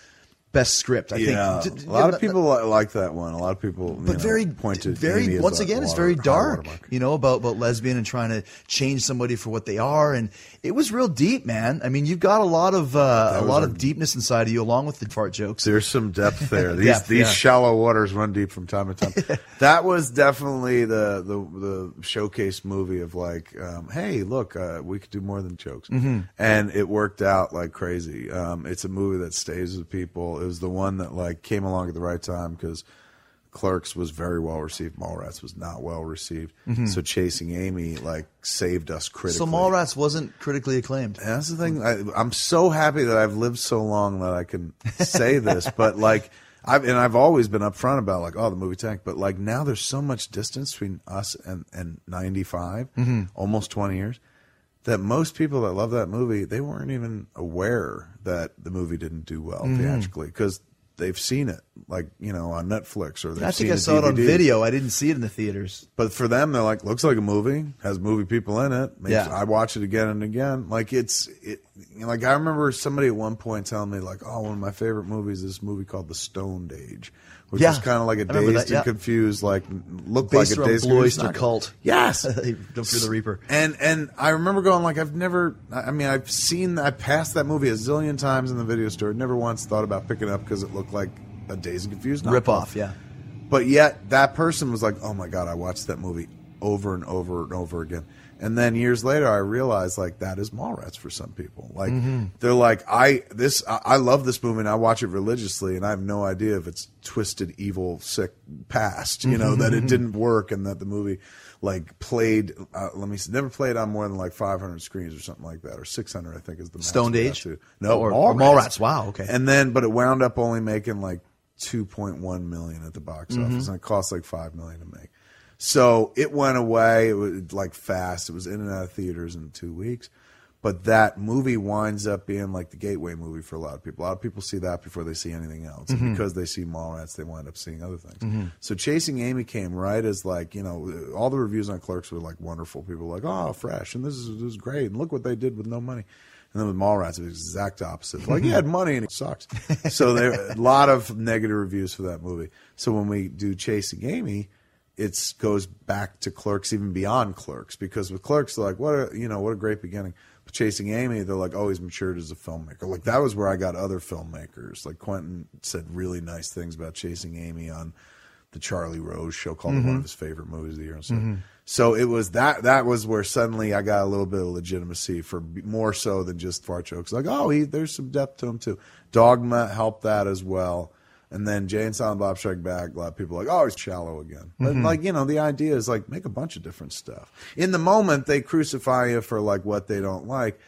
best script. I yeah, think a lot of people like that one. A lot of people, but know, very point to very once again it's very dark you know about about lesbian and trying to change somebody for what they are and it was real deep man i mean you've got a lot of uh, a lot a- of deepness inside of you along with the fart jokes There's some depth there. These Depth, these yeah. shallow waters run deep from time to time. that was definitely the the the showcase movie of like, um, hey, look, uh, we could do more than jokes, Mm-hmm. and it worked out like crazy. Um, it's a movie that stays with people. It was the one that like came along at the right time because. Clerks was very well received. Mallrats was not well received. So Chasing Amy like saved us critically. Mm-hmm. so mallrats wasn't critically acclaimed And that's the thing. I, I'm so happy that I've lived so long that I can say this. But like, I've and I've always been upfront about like, oh, the movie tank. But like now, there's so much distance between us and and 95, Mm-hmm. almost 20 years, that most people that love that movie they weren't even aware that the movie didn't do well Mm-hmm. theatrically because they've seen it like you know on Netflix or i seen think i saw it on video i didn't see it in the theaters But for them, they're like, looks like a movie, has movie people in it. Makes, Yeah. I watch it again and again. Like it's, it, you know, like I remember somebody at one point telling me like, oh, one of my favorite movies is this movie called The Stoned Age, which Yeah. is kind of like a dazed that, yeah. and confused, like looked based like a dazed and confused Blue Öyster cult Yes. don't fear the reaper And and I remember going like I've never I mean I've seen I passed that movie a zillion times in the video store. Never once thought about picking it up because it looked like a Dazed and Confused knockoff. rip off yeah But yet that person was like, "Oh my god, I watched that movie over and over and over again." And then years later, I realized like that is Mallrats for some people. Like they're like, "I this I, I love this movie and I watch it religiously, and I have no idea if it's twisted, evil, sick past. You know that it didn't work and that the movie." Like played, uh, let me see, never played on more than like 500 screens or something like that, or 600, I think is the Stoned Age? No, Or- or Mallrats. Wow, okay. And then, but it wound up only making like 2.1 million at the box Mm-hmm. office, and it cost like five million to make. So it went away. It was like fast. It was in and out of theaters in two weeks. But that movie winds up being like the gateway movie for a lot of people. A lot of people see that before they see anything else. Mm-hmm. Because they see Mallrats, they wind up seeing other things. So Chasing Amy came right as like, you know, all the reviews on Clerks were like wonderful. People were like, oh, fresh. And this is, this is great. And look what they did with no money. And then with Mallrats, it was the exact opposite. Like, he had money and it sucks. so there a lot of negative reviews for that movie. So when we do Chasing Amy, it goes back to Clerks, even beyond Clerks, because with Clerks, they're like, what a you know, what a great beginning. But Chasing Amy, they're like, oh, he's matured as a filmmaker. Like that was where I got other filmmakers. Like Quentin said really nice things about Chasing Amy on the Charlie Rose show, called it one of his favorite movies of the year. And so, mm-hmm. so it was that that was where suddenly I got a little bit of legitimacy for more so than just fart jokes. Like, oh, he, there's some depth to him too. Dogma helped that as well. And then Jay and Silent Bob Strike Back, a lot of people are like, oh, he's shallow again. But mm-hmm. like, you know, the idea is like make a bunch of different stuff. In the moment, they crucify you for like what they don't like.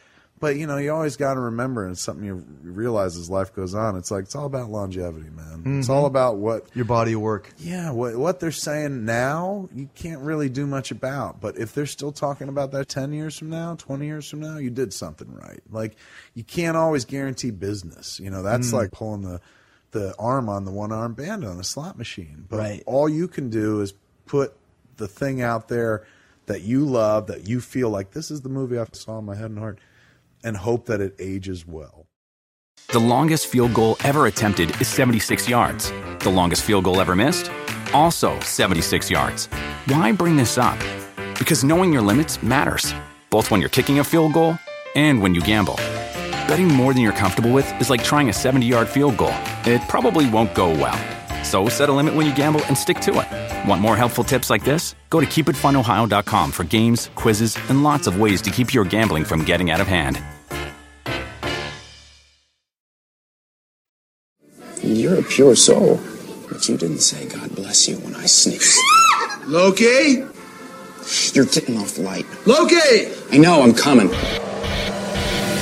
But you know, you always got to remember, and it's something you realize as life goes on. It's like it's all about longevity, man. It's mm-hmm. all about what your body of work yeah, what what they're saying now, you can't really do much about. But if they're still talking about that ten years from now, twenty years from now, you did something right. Like you can't always guarantee business. You know, that's mm. like pulling the the arm on the one arm band on a slot machine. But Right. all you can do is put the thing out there that you love, that you feel like this is the movie I saw in my head and heart, and hope that it ages well. The longest field goal ever attempted is 76 yards. The longest field goal ever missed? Also 76 yards. Why bring this up? Because knowing your limits matters, both when you're kicking a field goal and when you gamble. Betting more than you're comfortable with is like trying a 70 yard field goal. It probably won't go well. So set a limit when you gamble and stick to it. Want more helpful tips like this? Go to keepitfunohio.com for games, quizzes, and lots of ways to keep your gambling from getting out of hand. You're a pure soul, but you didn't say God bless you when I sneezed. Loki? You're getting off the light. Loki! I know, I'm coming.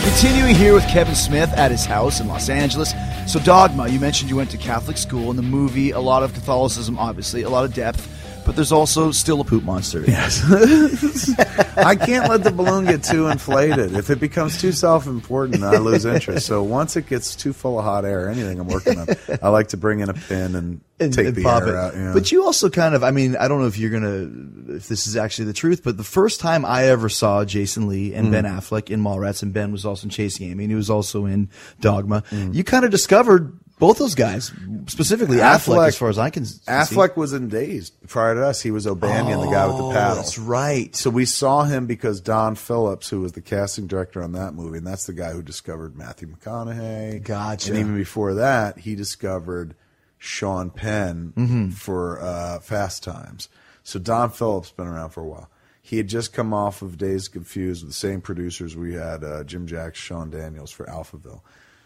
Continuing here with Kevin Smith at his house in Los Angeles. So, Dogma, you mentioned you went to Catholic school. In the movie, a lot of Catholicism, obviously, a lot of depth, but there's also still a poop monster. Yes. I can't let the balloon get too inflated. If it becomes too self important, I lose interest. So once it gets too full of hot air, anything I'm working on, I like to bring in a pin and, and, take and the pop air it. out. you know. But you also kind of, I mean, I don't know if you're gonna, if this is actually the truth, but the first time I ever saw Jason Lee and Mm. Ben Affleck in Mallrats, and Ben was also in Chasing Amy, and he was also in Dogma. Mm. You kind of discovered both those guys, specifically Affleck, as far as I can. see. Affleck was in Dazed prior to us. He was O'Banion, the guy with the Oh, paddle. that's right. So we saw him because Don Phillips, who was the casting director on that movie, and that's the guy who discovered Matthew McConaughey. Gotcha. And even before that, he discovered Sean Penn Mhm. for uh, Fast Times. So Don Phillips been around for a while. He had just come off of Dazed Confused with the same producers we had, uh, Jim Jacks, Sean Daniels for Alphaville.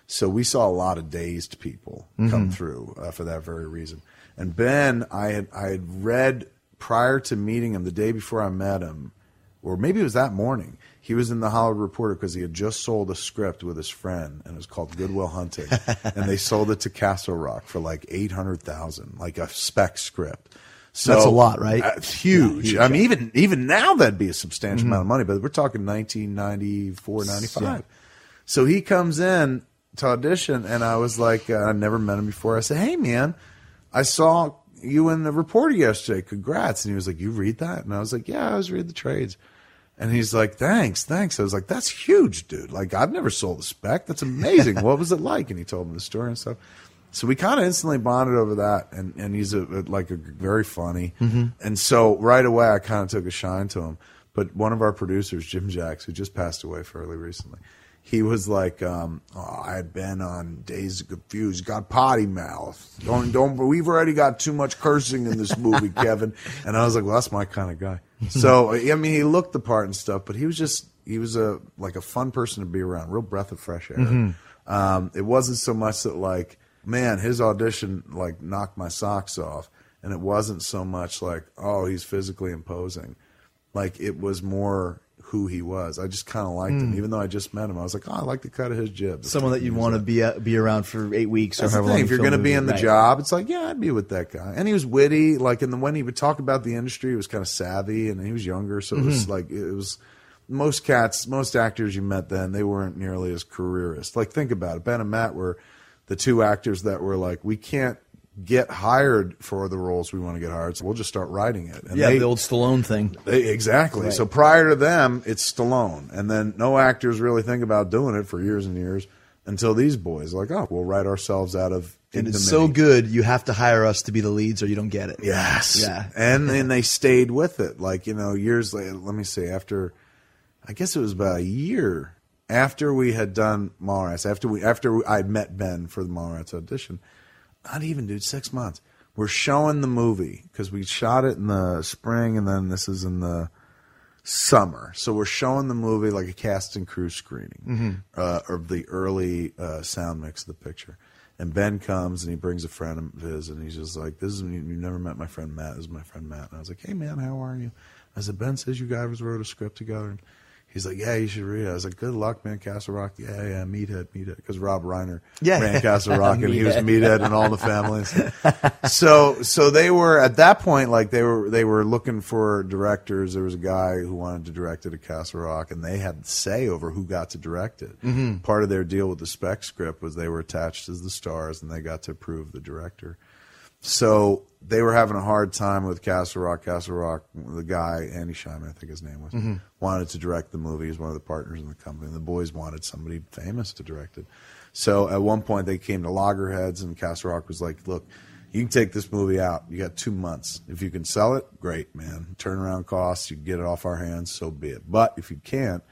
So we saw a lot of dazed people come Mhm. through uh, for that very reason. And Ben, I had I had read prior to meeting him the day before I met him, or maybe it was that morning. He was in the Hollywood Reporter because he had just sold a script with his friend, and it was called Good Will Hunting, and they sold it to Castle Rock for like eight hundred thousand, like a spec script. So That's a lot, right? uh, it's huge. Yeah, huge. I mean, even even now that'd be a substantial Mhm. amount of money, but we're talking 1994, 95. Yeah. So he comes in to audition, and I was like, uh, I've never met him before. I said, Hey, man, I saw you in the reporter yesterday. Congrats. And he was like, You read that? And I was like, Yeah, I was reading the trades. And he's like, Thanks, thanks. I was like, That's huge, dude. Like, I've never sold a spec. That's amazing. what was it like? And he told me the story and stuff. So we kind of instantly bonded over that, and, and he's a, a- like a very funny, Mhm. and so right away I kind of took a shine to him. But one of our producers, Jim Jacks, who just passed away fairly recently, he was like, um, oh, "I had been on Dazed of Confused, got potty mouth. Don't don't. We've already got too much cursing in this movie, Kevin." And I was like, "Well, that's my kind of guy." So I mean, he looked the part and stuff, but he was just he was a like a fun person to be around, real breath of fresh air. Mhm. Um, it wasn't so much that like, man, his audition like knocked my socks off, and it wasn't so much like, oh, he's physically imposing. Like it was more who he was. I just kind of liked him, Mm. even though I just met him. I was like, oh, I like the cut of his jib. Someone that you'd want to be uh, be around for eight weeks That's or however long. If you you're going to be in the Right. job, it's like, yeah, I'd be with that guy. And he was witty. Like, in the when he would talk about the industry, he was kind of savvy, and he was younger, so it was Mhm. like it was. Most cats, most actors you met then, they weren't nearly as careerist. Like, think about it. Ben and Matt were the two actors that were like, we can't get hired for the roles we want to get hired, so we'll just start writing it. And yeah, they- the old Stallone thing. they, exactly. Right. So prior to them, it's Stallone, and then no actors really think about doing it for years and years until these boys like, oh, we'll write ourselves out of. And it's so good, you have to hire us to be the leads, or you don't get it. Yes. Yeah. And then they stayed with it. Like, you know, years later, let me see, after, I guess it was about a year after we had done Mallrats, after we, after I'd met Ben for the Mallrats audition, not even, dude, six months. We're showing the movie because we shot it in the spring and then this is in the summer. So we're showing the movie like a cast and crew screening uh, of the early uh, sound mix of the picture. And Ben comes and he brings a friend of his, and he's just like, "This is you never met my friend Matt. This is my friend Matt." And I was like, "Hey man, how are you?" I said, "Ben says you guys wrote a script together." And he's like, "Yeah, you should read it." I was like, "Good luck, man, Castle Rock." Yeah, yeah, Meathead, Meathead, because Rob Reiner Yeah. ran Castle Rock, and he was Meathead. And all the families. so, so they were at that point, like they were they were looking for directors. There was a guy who wanted to direct it at Castle Rock, and they had say over who got to direct it. Mhm. Part of their deal with the spec script was they were attached as the stars, and they got to approve the director. So they were having a hard time with Castle Rock. Castle Rock, the guy Andy Scheinman, I think his name was, Mhm. wanted to direct the movie. He's one of the partners in the company. And The boys wanted somebody famous to direct it. So at one point they came to Loggerheads, and Castle Rock was like, "Look, you can take this movie out. You got two months. If you can sell it, great, man. Turnaround costs, you can get it off our hands, so be it. But if you can't."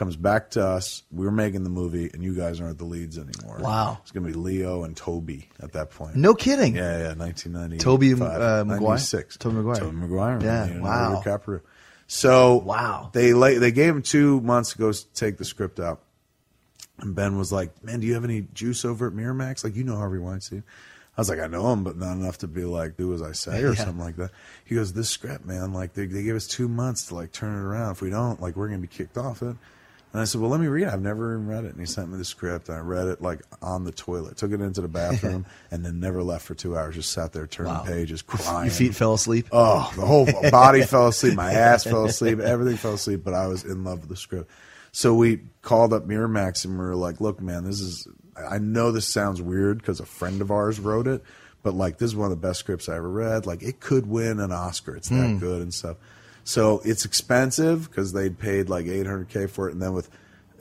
Comes back to us. We're making the movie, and you guys aren't the leads anymore. Wow. It's going to be Leo and Tobey at that point. No kidding. Yeah, yeah, 1990. Tobey, uh, Maguire? 96. Tobey Maguire. Tobey Maguire. Yeah, wow. DiCaprio. So Wow. they la- they gave him two months to go take the script out, and Ben was like, "Man, do you have any juice over at Miramax? Like, you know Harvey Weinstein." I was like, "I know him, but not enough to be like do as I say or Yeah. something like that." He goes, "This script, man, like they they gave us two months to like turn it around. If we don't, like, we're gonna be kicked off it." And I said, "Well, let me read it. I've never even read it." And he sent me the script, and I read it like on the toilet. Took it into the bathroom, and then never left for two hours. Just sat there turning Wow. pages, crying. Your feet fell asleep. Oh, the whole body fell asleep. My ass fell asleep. Everything fell asleep. But I was in love with the script. So we called up Miramax and we were like, "Look, man, this is. I know this sounds weird because a friend of ours wrote it, but like this is one of the best scripts I ever read. Like it could win an Oscar. It's that Hmm. good and stuff. So it's expensive because they'd paid like 800k for it, and then with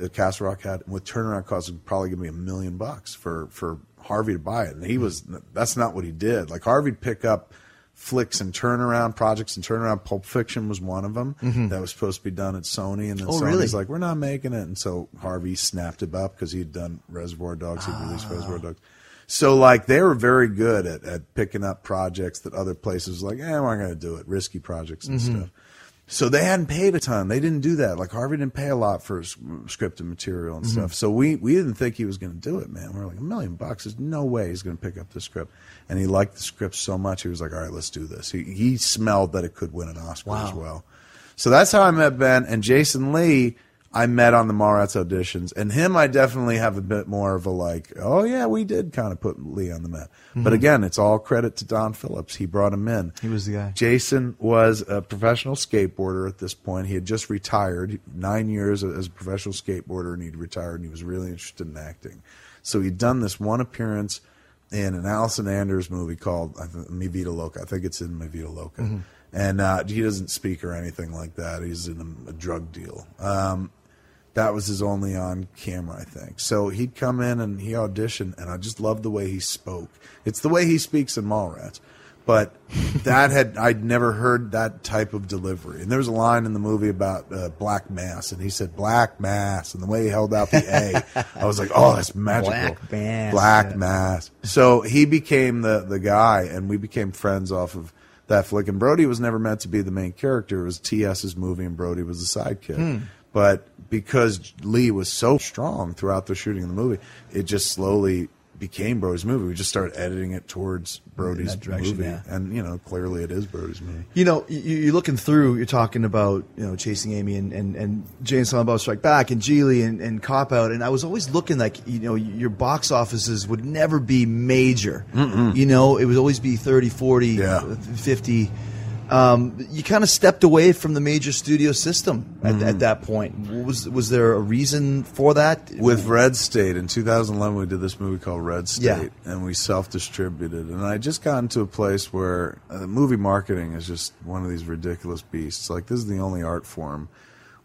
uh, Castle Rock had with turnaround costs, it'd probably give me a million bucks for for Harvey to buy it, and he was that's not what he did. Like Harvey'd pick up flicks and turnaround projects and turnaround. Pulp Fiction was one of them Mhm. that was supposed to be done at Sony, and then Oh, Sony's really? like, "We're not making it," and so Harvey snapped it up because he'd done Reservoir Dogs, he'd released Ah. Reservoir Dogs. So like they were very good at, at picking up projects that other places were like, eh, we're not going to do it, risky projects and Mhm. stuff. So they hadn't paid a ton. They didn't do that. Like Harvey didn't pay a lot for scripted material and Mhm. stuff. So we we didn't think he was going to do it, man. We are like a million bucks. There's no way he's going to pick up the script. And he liked the script so much, he was like, all right, let's do this. He he smelled that it could win an Oscar as well. So that's how I met Ben and Jason Lee. I met on the Mallrats auditions, and him I definitely have a bit more of a like, oh yeah, we did kind of put Lee on the map. But Mhm. again, it's all credit to Don Phillips. He brought him in. He was the guy. Jason was a professional skateboarder at this point. He had just retired, nine years as a professional skateboarder, and he'd retired, and he was really interested in acting. So he'd done this one appearance in an Allison Anders movie called I think, Mi Vida Loca. I think it's in Mi Vida Loca. Mhm. And uh, he doesn't speak or anything like that. He's in a, a drug deal. Um, that was his only on camera, I think. So he'd come in and he auditioned, and I just loved the way he spoke. It's the way he speaks in Mallrats, but that had I'd never heard that type of delivery. And there was a line in the movie about uh, black mass, and he said black mass, and the way he held out the A, I was like, oh, that's magical. Black mass, Black yeah. mass. So he became the the guy, and we became friends off of that flick. And Brody was never meant to be the main character. It was T.S.'s movie, and Brody was the sidekick. Hmm. But because Lee was so strong throughout the shooting of the movie, it just slowly became Brody's movie. We just started editing it towards Brody's movie, yeah. and you know, clearly it is Brody's movie. You know, you, you're looking through. You're talking about you know chasing Amy and and and Jay and Silent Bob Strike Back and Gigli and, and Cop Out, and I was always looking like you know your box offices would never be major. Mm-mm. You know, it would always be 30, 40, yeah. 50. Um, you kind of stepped away from the major studio system at, Mhm. at that point. Was was there a reason for that? With Red State in 2011, we did this movie called Red State, Yeah. and we self-distributed. And I just got into a place where uh, movie marketing is just one of these ridiculous beasts. Like this is the only art form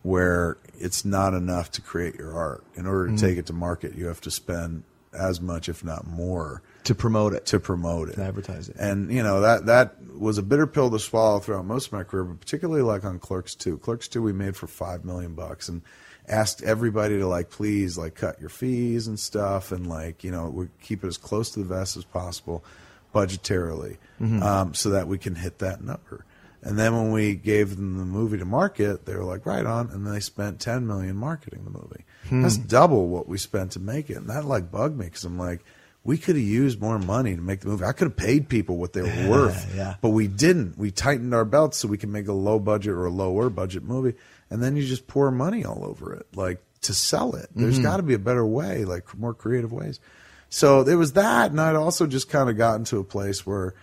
where it's not enough to create your art. In order to Mhm. take it to market, you have to spend as much, if not more, to promote it. To promote it, To advertise it. and you know that that was a bitter pill to swallow throughout most of my career, but particularly like on Clerks Two. Clerks Two, we made for five million bucks, and asked everybody to like please like cut your fees and stuff, and like you know we keep it as close to the vest as possible, budgetarily, Mhm. um, so that we can hit that number. And then when we gave them the movie to market, they were like, right on. And they spent ten million marketing the movie. Hmm. That's double what we spent to make it, and that like bugged me because I'm like, we could have used more money to make the movie. I could have paid people what they were worth, yeah. but we didn't. We tightened our belts so we can make a low budget or a lower budget movie, and then you just pour money all over it, like to sell it. There's Mhm. got to be a better way, like more creative ways. So there was that, and I'd also just kind of gotten to a place where,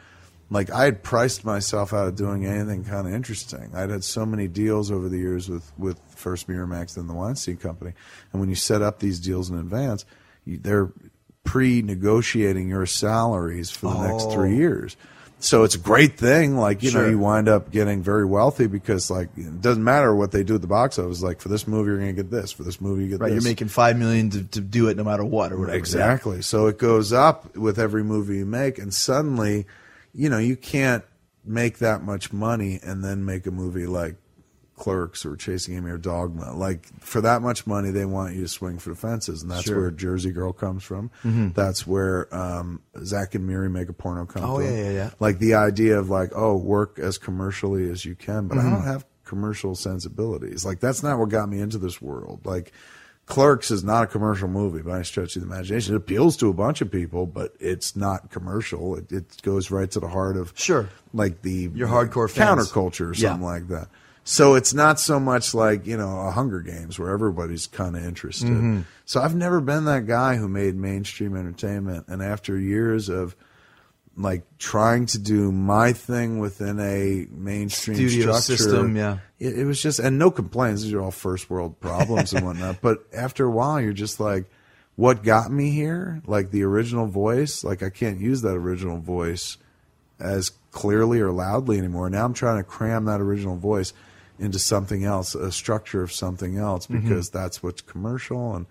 like, I had priced myself out of doing anything kind of interesting. I'd had so many deals over the years with with first Miramax, then the Weinstein Company, and when you set up these deals in advance, you, they're pre-negotiating your salaries for the next Oh. three years. So it's a great thing. Like, you know, you wind up getting very wealthy because, like, it doesn't matter what they do at the box office. Like, for this movie, you're going to get this. For this movie, you get Right, this. you're making five million to, to do it no matter what or whatever. Exactly. So it goes up with every movie you make, and suddenly, you know, you can't make that much money and then make a movie like Clerks or Chasing Amy or Dogma. Like for that much money, they want you to swing for the fences, and that's Sure. where Jersey Girl comes from. Mhm. That's where um, Zack and Miri make a porno come Oh, from. yeah, yeah, yeah. Like the idea of like, oh, work as commercially as you can, but I Mhm. don't have commercial sensibilities. Like that's not what got me into this world. Like Clerks is not a commercial movie by any stretch of the imagination. It appeals to a bunch of people, but it's not commercial. It, it goes right to the heart of Sure. like the Your hardcore fans. counterculture or Yeah. something like that. So it's not so much like you know a Hunger Games where everybody's kind of interested. Mhm. So I've never been that guy who made mainstream entertainment, and after years of like trying to do my thing within a mainstream Studio structure, system, yeah. it, it was just and no complaints. These are all first world problems and whatnot. But after a while, you're just like, what got me here? Like the original voice, like I can't use that original voice as clearly or loudly anymore. Now I'm trying to cram that original voice into something else, a structure of something else, Mhm. because that's what's commercial. And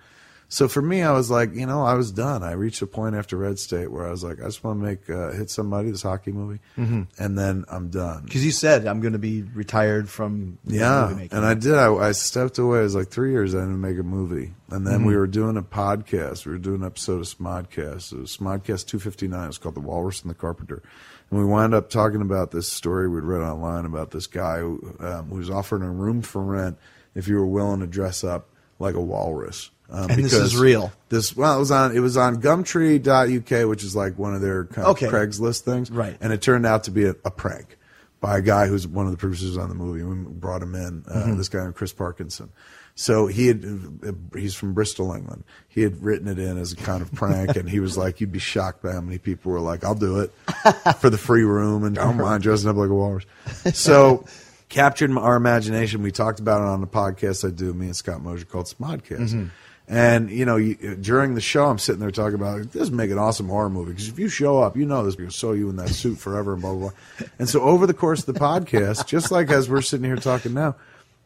so for me, I was like, you know, I was done. I reached a point after Red State where I was like, I just want to make uh, hit somebody this hockey movie, Mhm. and then I'm done. Because you said I'm going to be retired from Yeah, movie making. and I did. I, I stepped away. I was like three years. I didn't make a movie, and then we Mhm. were doing a podcast. We were doing an episode of Smodcast. It was Smodcast two fifty nine. It was called The Walrus and the Carpenter, and we wound up talking about this story we'd read online about this guy who, um, who was offering a room for rent if you were willing to dress up like a walrus. Um, And this is real? This well, it was on it was on Gumtree.uk, which is like one of their kind Okay. of Craigslist things, Right. And it turned out to be a, a prank by a guy who's one of the producers on the movie. We brought him in, uh, Mhm. this guy named Chris Parkinson. So he had, he's from Bristol, England. He had written it in as a kind of prank, and he was like, you'd be shocked by how many people were like, I'll do it for the free room, and I don't mind dressing up like a walrus. So captured our imagination. We talked about it on the podcast I do, me and Scott Mosier, called Smodcast. Mhm. And you know, you, during the show, I'm sitting there talking about this would make an awesome horror movie because if you show up, you know this people sew you in that suit forever and blah blah blah. And so over the course of the podcast, just like as we're sitting here talking now,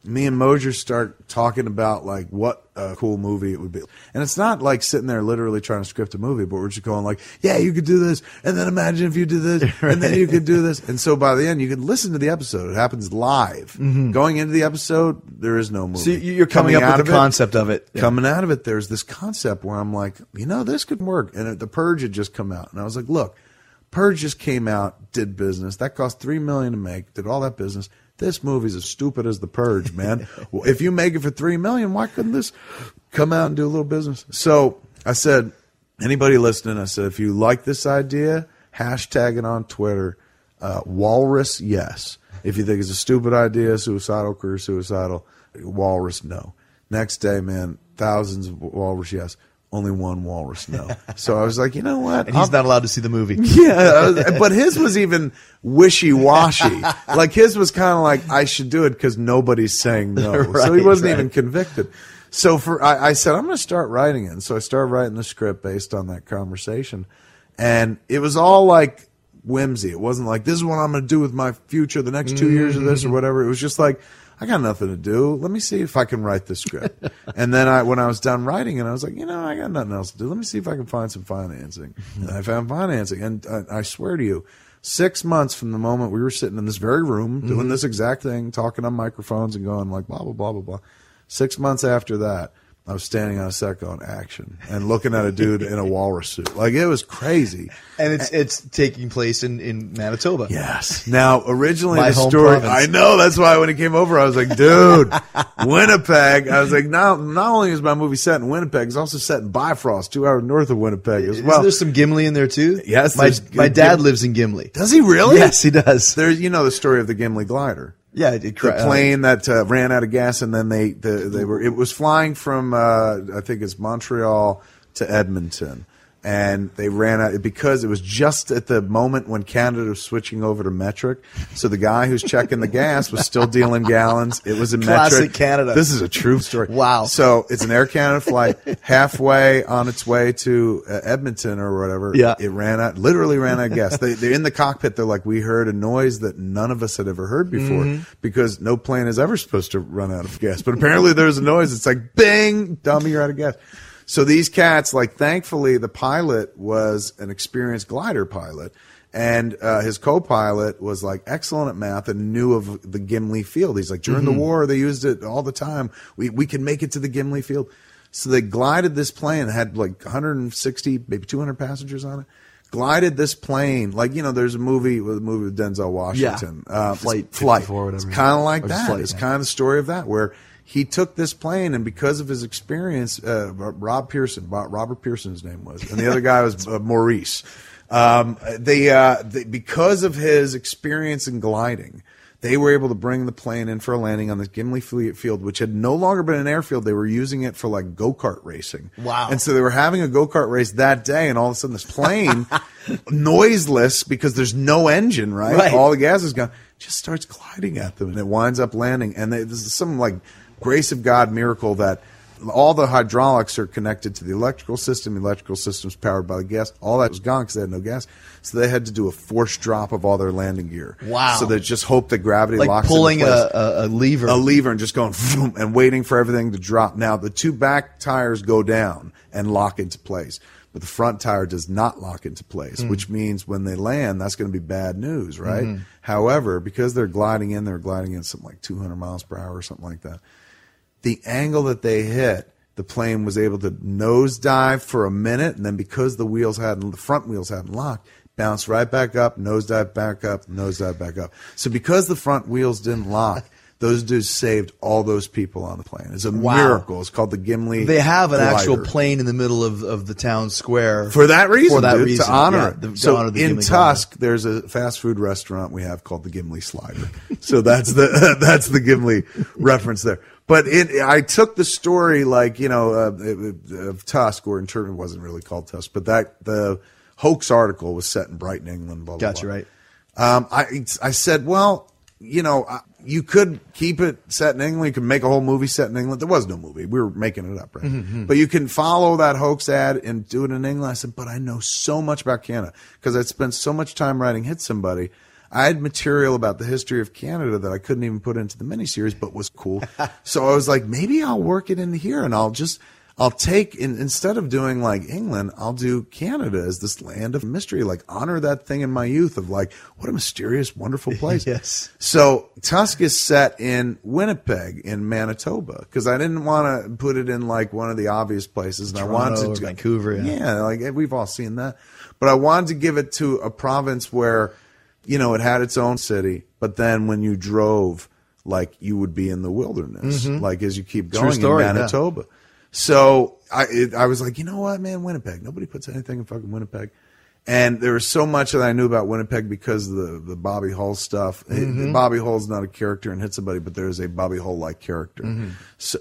me and Mosier start talking about like what a cool movie it would be. And it's not like sitting there literally trying to script a movie, but we're just going like, yeah, you could do this, and then imagine if you did this, and then you could do this. And so by the end, you can listen to the episode. It happens live. Mhm. Going into the episode, there is no movie. So you're coming up out with the it- concept of it. Yeah. Coming out of it, there's this concept where I'm like, you know, this could work. And it- the Purge had just come out, and I was like, look, Purge just came out, did business. That cost three million to make, did all that business. This movie's as stupid as the Purge, man. if you make it for three million, why couldn't this come out and do a little business? So I said, anybody listening, I said, if you like this idea, hashtag it on Twitter, uh, Walrus yes. If you think it's a stupid idea, suicidal, career suicidal, Walrus no. Next day, man, thousands of Walrus yes. Only one Walrus no. So I was like, you know what? And he's I'll- not allowed to see the movie. yeah, was- but his was even wishy washy. like his was kind of like I should do it because nobody's saying no, so he wasn't right. even convicted. So for I, I said I'm going to start writing it. And so I started writing the script based on that conversation, and it was all like whimsy. It wasn't like this is what I'm going to do with my future, the next two years of this or mm-hmm. whatever. It was just like. I got nothing to do. Let me see if I can write the script. and then I, when I was done writing it, I was like, you know, I got nothing else to do. Let me see if I can find some financing. and I found financing, and uh, I swear to you, six months from the moment we were sitting in this very room doing Mhm. this exact thing, talking on microphones and going like blah blah blah blah blah. Six months after that, I was standing on a set going action and looking at a dude in a walrus suit. Like it was crazy. And it's it's taking place in, in Manitoba. Yes. Now, originally the story, province. I know that's why when he came over, I was like, dude, Winnipeg. I was like, not, not only is my movie set in Winnipeg, it's also set in Bifrost, two hours north of Winnipeg as well. Is there some Gimli in there too? Yes, My my dad Gim- lives in Gimli. Does he really? Yes, he does. There's, you know, the story of the Gimli glider. Yeah, it, The cra- uh, plane that uh, ran out of gas, and then they the, they were it was flying from uh, I think it's Montreal to Edmonton, and they ran out because it was just at the moment when Canada was switching over to metric. So the guy who's checking the gas was still dealing gallons. It was in Classic metric. Canada. This is a true story. Wow. So it's an Air Canada flight. Halfway on its way to uh, Edmonton or whatever, Yeah. it ran out. Literally ran out of gas. They, they're in the cockpit. They're like, we heard a noise that none of us had ever heard before Mhm. because no plane is ever supposed to run out of gas. But apparently there's a noise. It's like, bang, dummy, you're out of gas. So these cats, like, thankfully, the pilot was an experienced glider pilot. And uh, his co-pilot was like excellent at math and knew of the Gimli field. He's like, during Mhm. the war, they used it all the time. We we can make it to the Gimli field. So they glided this plane that had like 160, maybe 200 passengers on it. Glided this plane like you know. There's a movie with a movie with Denzel Washington. Yeah. Uh, Flight flight. or whatever. It's kind of like Or that. Flight, it's yeah. kind of the story of that where he took this plane and because of his experience, uh, Rob Pearson, Robert Pearson's name was, and the other guy was uh, Maurice. Um, they, uh, they, because of his experience in gliding, they were able to bring the plane in for a landing on this Gimli Field, which had no longer been an airfield. They were using it for like go kart racing. Wow. And so they were having a go kart race that day, and all of a sudden this plane, noiseless because there's no engine, right? Right. All the gas is gone, just starts gliding at them, and it winds up landing. And they, this is some like grace of God miracle that all the hydraulics are connected to the electrical system. The electrical system's powered by the gas. All that was gone because they had no gas. So they had to do a forced drop of all their landing gear. Wow. So they just hope that gravity Like locks pulling into a, a, a lever. a lever and just going and waiting for everything to drop. Now the two back tires go down and lock into place, but the front tire does not lock into place, Mm. which means when they land, that's going to be bad news, right? Mhm. However, because they're gliding in, they're gliding in something like 200 miles per hour or something like that. The angle that they hit, the plane was able to nosedive for a minute, and then because the wheels hadn't, the front wheels hadn't locked, bounced right back up, nosedive back up, nosedive back up. So because the front wheels didn't lock, those dudes saved all those people on the plane. It's a Wow. miracle. It's called the Gimli. They have an actual plane in the middle of, of the town square for that reason. For that dude, reason, to honor yeah, it. the- to so honor the in Gimli Tusk, there's a fast food restaurant we have called the Gimli Slider. so that's the that's the Gimli reference there. But it, I took the story like you know uh, of Tusk, or in turn it wasn't really called Tusk, but that the hoax article was set in Brighton, England. Blah, blah, Gotcha, blah. right. Um, I I said, well, you know, you could keep it set in England. You could make a whole movie set in England. There was no movie. We were making it up, right? Mhm. But you can follow that hoax ad and do it in England. I said, but I know so much about Canada because I'd spent so much time writing Hit Somebody. I had material about the history of Canada that I couldn't even put into the miniseries, but was cool. so I was like, maybe I'll work it in here and I'll just, I'll take, in, instead of doing like England, I'll do Canada as this land of mystery, like honor that thing in my youth of like, what a mysterious, wonderful place. yes. So Tusk is set in Winnipeg in Manitoba because I didn't want to put it in like one of the obvious places, and I wanted Toronto to Vancouver, yeah. yeah, like we've all seen that, but I wanted to give it to a province where, you know, it had its own city, but then when you drove, like you would be in the wilderness, Mhm. like as you keep going story, in yeah. Manitoba. So I it, I was like, you know what, man, Winnipeg. Nobody puts anything in fucking Winnipeg. And there was so much that I knew about Winnipeg because of the, the Bobby Hull stuff. Mhm. Bobby Hull's not a character in Hit Somebody, but there is a Bobby Hull like character Mhm.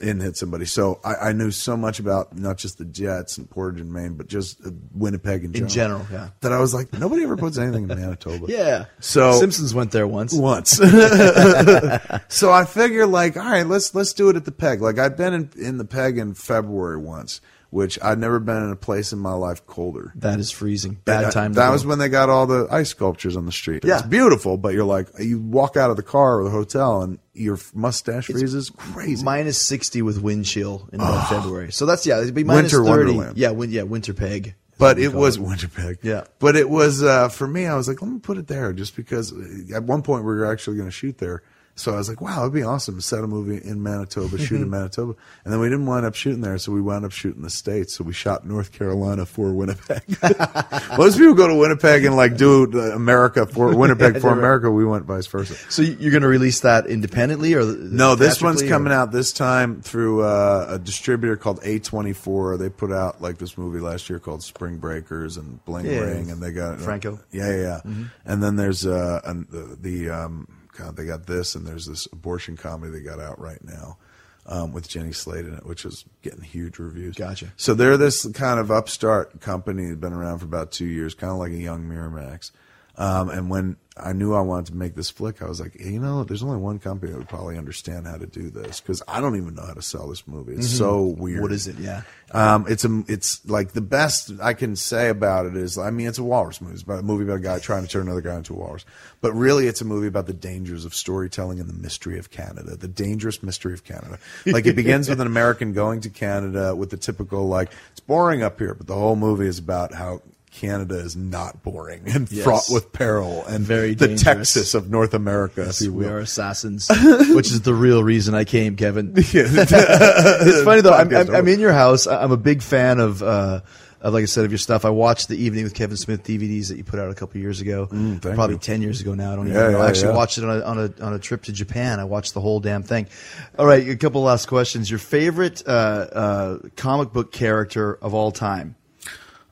in Hit Somebody. So I, I knew so much about not just the Jets and Portage and Main, but just uh, Winnipeg in In general. general, yeah. That I was like, nobody ever puts anything in Manitoba. Yeah. So Simpsons went there once. Once. so I figure like, all right, let's let's do it at the peg. Like I've been in, in the peg in February once, which I'd never been in a place in my life colder. That is freezing. Bad time. That was when they got all the ice sculptures on the street. Yeah. It's beautiful, but you're like, you walk out of the car or the hotel and your mustache freezes. Crazy. minus sixty with wind chill in about February. So that's yeah, it'd be minus Winter thirty. Wonderland. Yeah, win, yeah, winter peg. But it was Winterpeg. Yeah. But it was uh, for me. I was like, let me put it there, just because at one point we were actually going to shoot there. So I was like, wow, it'd be awesome to set a movie in Manitoba, shoot in Manitoba, and then we didn't wind up shooting there, so we wound up shooting the states. So we shot North Carolina for Winnipeg. Most people go to Winnipeg and like do uh, America for Winnipeg Yeah, for right. America. We went vice versa. So you're going to release that independently, or No, this one's theatrically, coming out this time through uh, a distributor called A24. They put out like this movie last year called Spring Breakers and Bling Yeah, Ring, and they got Franco. Yeah, yeah, yeah. Mhm. And then there's uh, an, the, the um, God, they got this, and there's this abortion comedy they got out right now. um, with Jenny Slate in it, which is getting huge reviews. Gotcha. So they're this kind of upstart company that's been around for about two years, kind of like a young Miramax. Um, and when I knew I wanted to make this flick, I was like, you know, there's only one company that would probably understand how to do this because I don't even know how to sell this movie. It's Mhm. so weird. What is it? Yeah. Um, it's a, it's like the best I can say about it is, I mean, it's a walrus movie. It's about a movie about a guy trying to turn another guy into a walrus. But really, it's a movie about the dangers of storytelling and the mystery of Canada, the dangerous mystery of Canada. Like it begins with an American going to Canada with the typical, like, it's boring up here, but the whole movie is about how Canada is not boring and Yes. fraught with peril and Very the dangerous. Texas of North America. Yes, we are assassins, which is the real reason I came, Kevin. it's funny though. I'm, I'm, I'm in your house. I'm a big fan of, uh, of, like I said, of your stuff. I watched the Evening with Kevin Smith DVDs that you put out a couple years ago, Mm, probably you. ten years ago now. I don't even Yeah, know. I actually yeah. watched it on a, on a on a trip to Japan. I watched the whole damn thing. All right, a couple last questions. Your favorite uh, uh, comic book character of all time?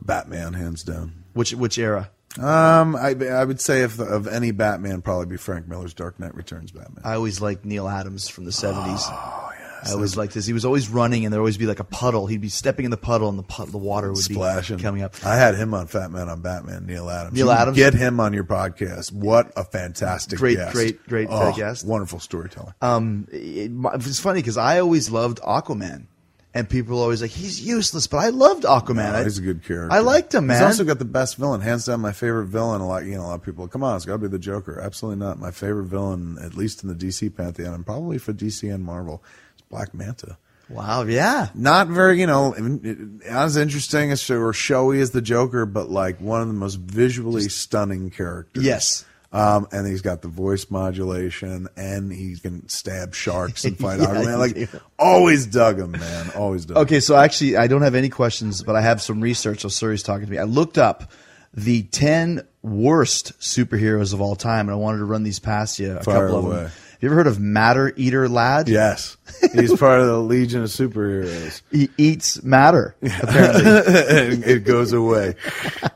Batman, hands down. Which which era? Um, I, I would say if of any Batman, probably be Frank Miller's Dark Knight Returns Batman. I always liked Neal Adams from the seventies. Oh yes, I always liked this. He was always running, and there'd always be like a puddle. He'd be stepping in the puddle, and the pu- the water would be splashing be coming up. I had him on Fat Man on Batman. Neal Adams. Neal Adams? Get him on your podcast. What a fantastic, Great, guest. great, great, oh, guest. Wonderful storyteller. Um, it, it's funny because I always loved Aquaman, and people are always like he's useless, but I loved Aquaman. No, he's a good character. I liked him, man. He's also got the best villain, hands down. My favorite villain. A lot, you know, a lot of people. Come on, it's got to be the Joker. Absolutely not. My favorite villain, at least in the DC pantheon, and probably for DC and Marvel, is Black Manta. wow, yeah, Not very, you know, not as interesting as or showy as the Joker, but like one of the most visually stunning characters. Yes. Um, and he's got the voice modulation, and he can stab sharks and fight Yeah, Aquaman. Like, yeah. always dug him, man. Always dug. him. Okay, so actually, I don't have any questions, but I have some research. So Suri's talking to me. I looked up the ten worst superheroes of all time, and I wanted to run these past you. A Fire couple of away. them. Have you ever heard of Matter Eater Lad? Yes, he's part of the Legion of Superheroes. He eats matter. Apparently, and it goes away.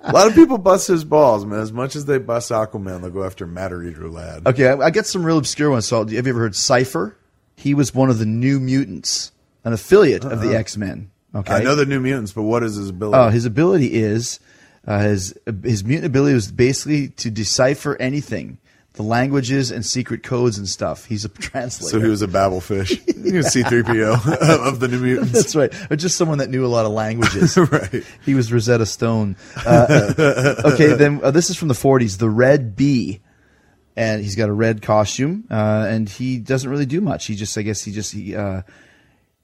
A lot of people bust his balls, man. As much as they bust Aquaman, they'll go after Matter Eater Lad. Okay, I, I get some real obscure ones. So, have you ever heard Cipher? He was one of the New Mutants, an affiliate of the X Men. Okay, Uh-huh. I know the New Mutants, but what is his ability? Uh, his ability is uh, his his mutant ability was basically to decipher anything, the languages and secret codes and stuff. He's a translator. so he was a Babelfish. he was C-3PO of the New Mutants. That's right. Or just someone that knew a lot of languages. right. He was Rosetta Stone. Uh, okay, then uh, this is from the 40s. The Red Bee. And he's got a red costume, uh, and he doesn't really do much. He just, I guess, he just he uh,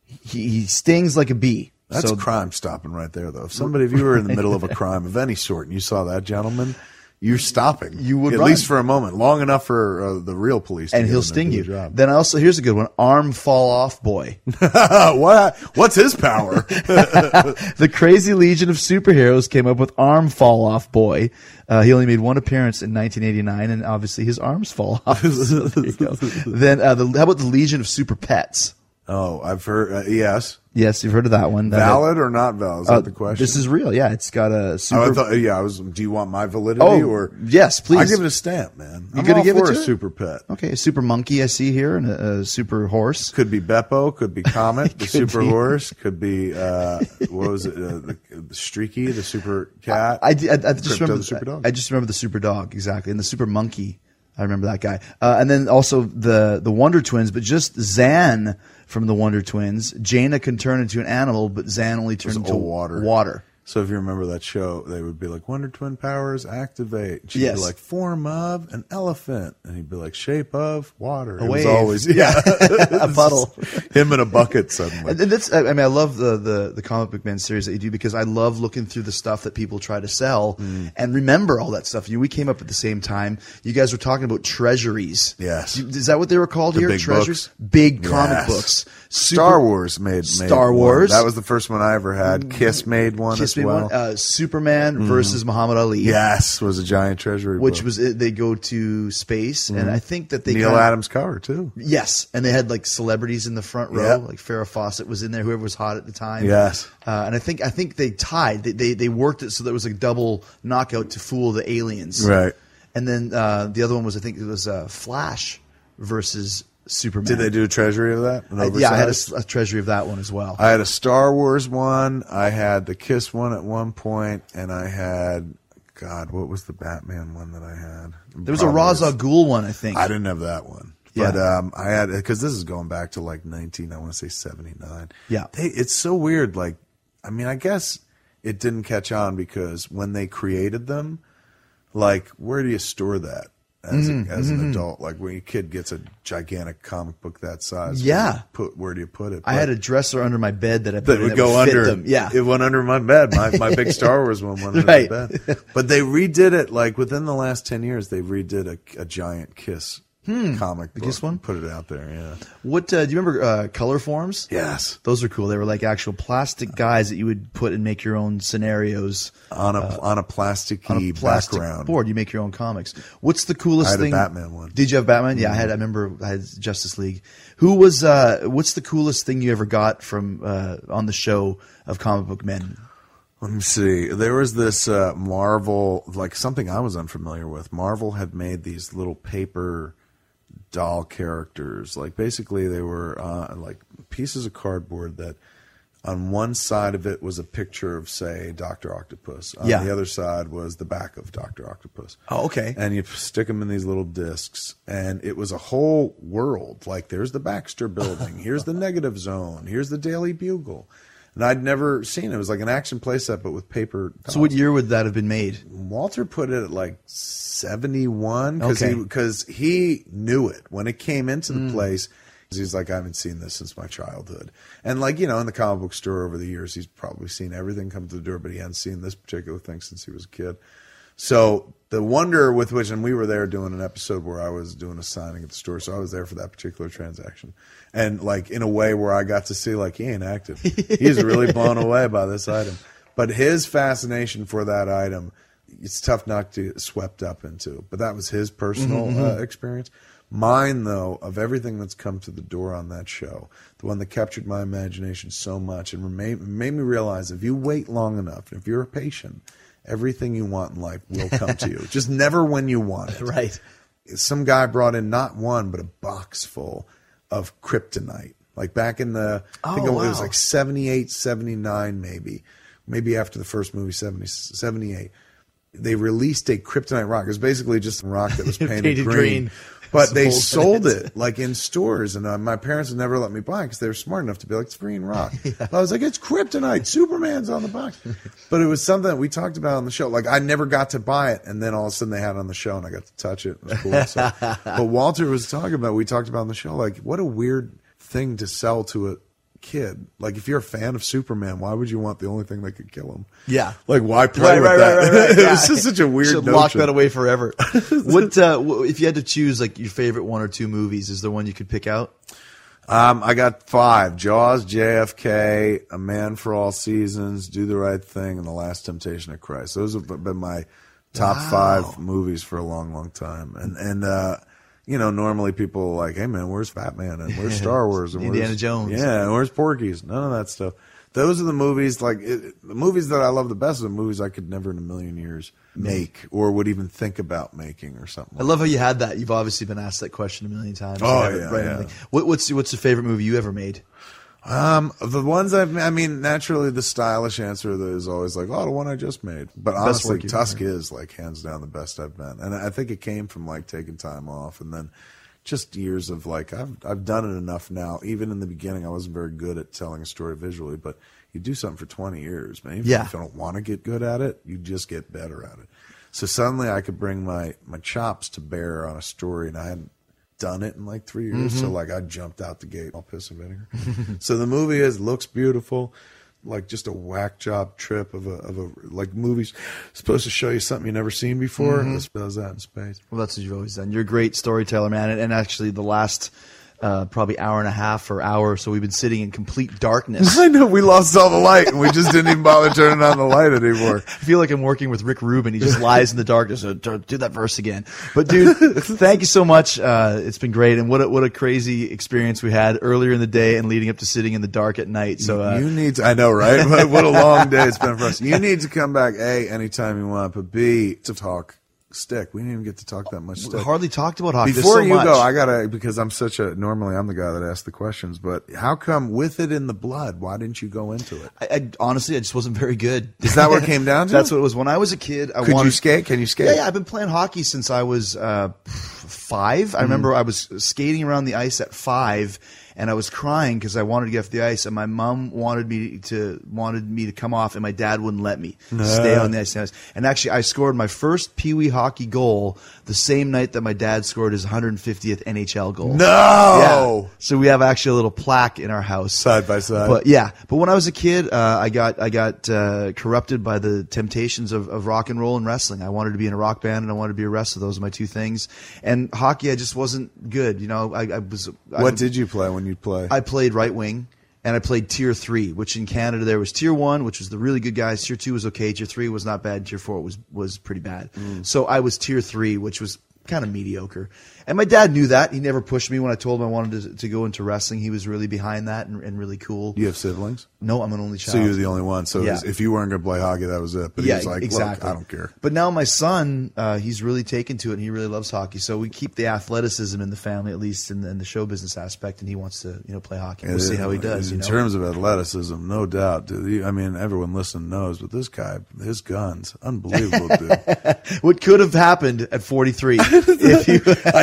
he, he stings like a bee. That's so, crime stopping right there, though. If somebody, if you were in the middle of a crime of any sort and you saw that gentleman, you're stopping. You would at run. least for a moment, long enough for uh, the real police. To and he'll sting you. the job. Then also here's a good one: arm fall off boy. what? What's his power? the crazy legion of superheroes came up with arm fall off boy. Uh, he only made one appearance in 1989, and obviously his arms fall off. So there you go. then uh, the, how about the legion of super pets? oh, I've heard. Uh, yes, Yes, you've heard of that one. That- valid or not valid? Is uh, that the question? This is real. Yeah, it's got a super. Oh, I thought, yeah, I was. Do you want my validity Oh, or yes, please. I give it a stamp, man. You I'm gonna give it for to a it? super pet. okay, a super monkey I see here, and a, a super horse. Could be Beppo, could be Comet, the super be. horse, could be uh, what was it, uh, the, the Streaky, the super cat. I, I, I just remember the super dog. I just remember the super dog exactly, and the super monkey. I remember that guy, uh, and then also the the Wonder Twins, but just Zan from the Wonder Twins. Jayna can turn into an animal, but Zan only turns into water. Water. So if you remember that show, they would be like, Wonder Twin powers activate. She'd Yes. be like, form of an elephant. And he'd be like, shape of water. A it wave. was always, yeah. A puddle. Him in a bucket suddenly. And, that's, I mean, I love the, the, the comic book man series that you do because I love looking through the stuff that people try to sell Mm. and remember all that stuff. You, we came up at the same time. You guys were talking about treasuries. Yes. Is that what they were called The here? big treasuries? books. Big comic Yes. books. Star Wars made, made Star one. Wars. That was the first one I ever had. Kiss made one Kiss well. One. Uh, Superman versus Muhammad Ali. yes, was a giant treasury. Which book. was, it, they go to space. And I think that they Neal kinda- Adams cover too. Yes, and they had like celebrities in the front row, Yep. like Farrah Fawcett was in there, whoever was hot at the time. Yes. uh, and I think I think they tied. They, they they worked it so there was a double knockout to fool the aliens. Right. And then uh, the other one was I think it was uh, Flash versus Superman. Did they do a treasury of that? I- yeah, I had a, a treasury of that one as well. I had a Star Wars one. I had the Kiss one at one point, and I had God, what was the Batman one that I had? there was a Probably Ra's al Ghul one, I think. I didn't have that one. Yeah. But um, I had because this is going back to like nineteen. I want to say seventy nine. Yeah. they, it's so weird. Like, I mean, I guess it didn't catch on because when they created them, like, where do you store that as Mhm, a, as an mhm. adult? Like, when your kid gets a gigantic comic book that size, Yeah. where do you put where do you put it? I had a dresser under my bed that I put that would that go fit under. them. Yeah, it went under my bed. My my big Star Wars one went under Right. my bed. But they redid it like within the last ten years. They redid a, a giant Kiss Hmm. comic. Book Kiss one? Put it out there. Yeah. What uh, do you remember? Uh, Colorforms. Yes, those are cool. They were like actual plastic guys that you would put and make your own scenarios on a uh, on a plasticky on a plastic background. board. You make your own comics. What's the coolest I had a thing? Batman one. Did you have Batman? Yeah, I had. I remember I had Justice League. Who was? uh What's the coolest thing you ever got from uh on the show of comic book men? Let me see. There was this uh, Marvel, like something I was unfamiliar with. Marvel had made these little paper doll characters. Like basically, they were uh, like pieces of cardboard that on one side of it was a picture of, say, Doctor Octopus. On Yeah. the other side was the back of Doctor Octopus. Oh, okay. And you stick them in these little discs, and it was a whole world. Like there's the Baxter Building, here's the Negative Zone, here's the Daily Bugle. And I'd never seen it. It was like an action playset, but with paper. So, what year would that have been made? Walter put it at like 71 because Okay. he, 'cause he knew it when it came into the Mm. place. He's like, I haven't seen this since my childhood. And like, you know, in the comic book store over the years, he's probably seen everything come to the door, but he hadn't seen this particular thing since he was a kid. So the wonder with which, and we were there doing an episode where I was doing a signing at the store, so I was there for that particular transaction, and like in a way where I got to see like he ain't acted. He's really blown away by this item, but his fascination for that item, it's tough not to get swept up into. But that was his personal Mhm, uh, mhm. experience. Mine, though, of everything that's come to the door on that show, the one that captured my imagination so much and made, made me realize if you wait long enough, if you're a patient, everything you want in life will come to you. Just never when you want it. Right. Some guy brought in not one, but a box full of kryptonite. Like back in the, I think Oh, it was like 78, 79, maybe. Maybe after the first movie, 70, 78 they released a kryptonite rock. It was basically just a rock that was painted, Painted green. green. But they Sold it. it like in stores, and uh, my parents would never let me buy it because they were smart enough to be like, "It's green rock." But I was like, "It's kryptonite. Superman's on the box." But it was something that we talked about on the show. Like I never got to buy it, and then all of a sudden they had it on the show, and I got to touch it. It was cool. So, but Walter was talking about. We talked about on the show, like what a weird thing to sell to a kid. Like if you're a fan of Superman, why would you want the only thing that could kill him? Yeah. Like why play Right, with right, that? right, right, right. Yeah. was just such a weird. Should notion. lock that away forever. what uh, if you had to choose like your favorite one or two movies? Is there one you could pick out? Um, I got five: Jaws, JFK, A Man for All Seasons, Do the Right Thing, and The Last Temptation of Christ. Those have been my top Wow. five movies for a long, long time. And and uh, you know, normally people are like, "Hey, man, where's Fat Man and where's Star Wars and Indiana Jones. Yeah, and where's Porky's? None of that stuff. Those are the movies. Like it, the movies that I love the best are the movies I could never in a million years mm-hmm. make or would even think about making or something. I love how you had that. You've obviously been asked that question a million times. Oh, You have it yeah, right yeah. What, what's what's the favorite movie you ever made? Um, the ones I've, I mean, naturally the stylish answer is always like, oh, the one I just made. But honestly, Tusk ever is like hands down the best I've been, and I think it came from like taking time off and then just years of like I've I've done it enough now. Even in the beginning, I wasn't very good at telling a story visually, but you do something for twenty years, man. Even Yeah. if you don't want to get good at it, you just get better at it. So suddenly, I could bring my my chops to bear on a story, and I hadn't done it in like three years. So Mhm. like I jumped out the gate all piss and vinegar. so the movie is looks beautiful, like just a whack job trip of a of a like movies supposed to show you something you never seen before. Mhm. This does that in space. Well, that's what you've always done. You're a great storyteller, man. And, and actually, the last uh, probably hour and a half or hour, so we've been sitting in complete darkness. I know we lost all the light and we just didn't even bother turning on the light anymore. I feel like I'm working with Rick Rubin. He just lies in the darkness. Do do that verse again. But dude, thank you so much. Uh, it's been great, and what a, what a crazy experience we had earlier in the day and leading up to sitting in the dark at night. So uh, you need to, I know, right? What a long day it's been for us. You need to come back, A, anytime you want, but B, to talk stick. We didn't even get to talk that much stick. Hardly talked about hockey. Before so you much. go, I gotta because I'm such a normally I'm the guy that asks the questions, but how come with it in the blood? Why didn't you go into it? I, I honestly, I just wasn't very good. Is that what it came down to? That's what it was. When I was a kid, I Could wanted you skate? Can you skate? Yeah, yeah, I've been playing hockey since I was uh, five. Mm-hmm. I remember I was skating around the ice at five, and I was crying because I wanted to get off the ice, and my mom wanted me to wanted me to come off, and my dad wouldn't let me stay on the ice. And actually, I scored my first Pee Wee hockey goal the same night that my dad scored his 150th NHL goal. No. Yeah. So we have actually a little plaque in our house Side by side. But yeah, but when I was a kid, uh, I got I got uh, corrupted by the temptations of, of rock and roll and wrestling. I wanted to be in a rock band and I wanted to be a wrestler. Those are my two things. And hockey, I just wasn't good. You know, I, I was. what I, did you play when you play? I played right wing. And I played tier three, which in Canada there was tier one, which was the really good guys. Tier two was okay. Tier three was not bad. Tier four was was pretty bad. Mm. So I was tier three, which was kind of mediocre. And my dad knew that. He never pushed me when I told him I wanted to, to go into wrestling. He was really behind that and, and really cool. you have siblings, No, I'm an only child. so you're the only one. So Yeah. if you weren't going to play hockey, that was it. But he was like, "Look, I don't care." But now my son, uh, he's really taken to it, and he really loves hockey. So we keep the athleticism in the family, at least in the, in the show business aspect, and he wants to, you know, play hockey. We'll see how he does. In You know? terms of athleticism, no doubt. Dude. I mean, everyone listening knows, but this guy, his guns, unbelievable, dude. what could have happened at 43 if you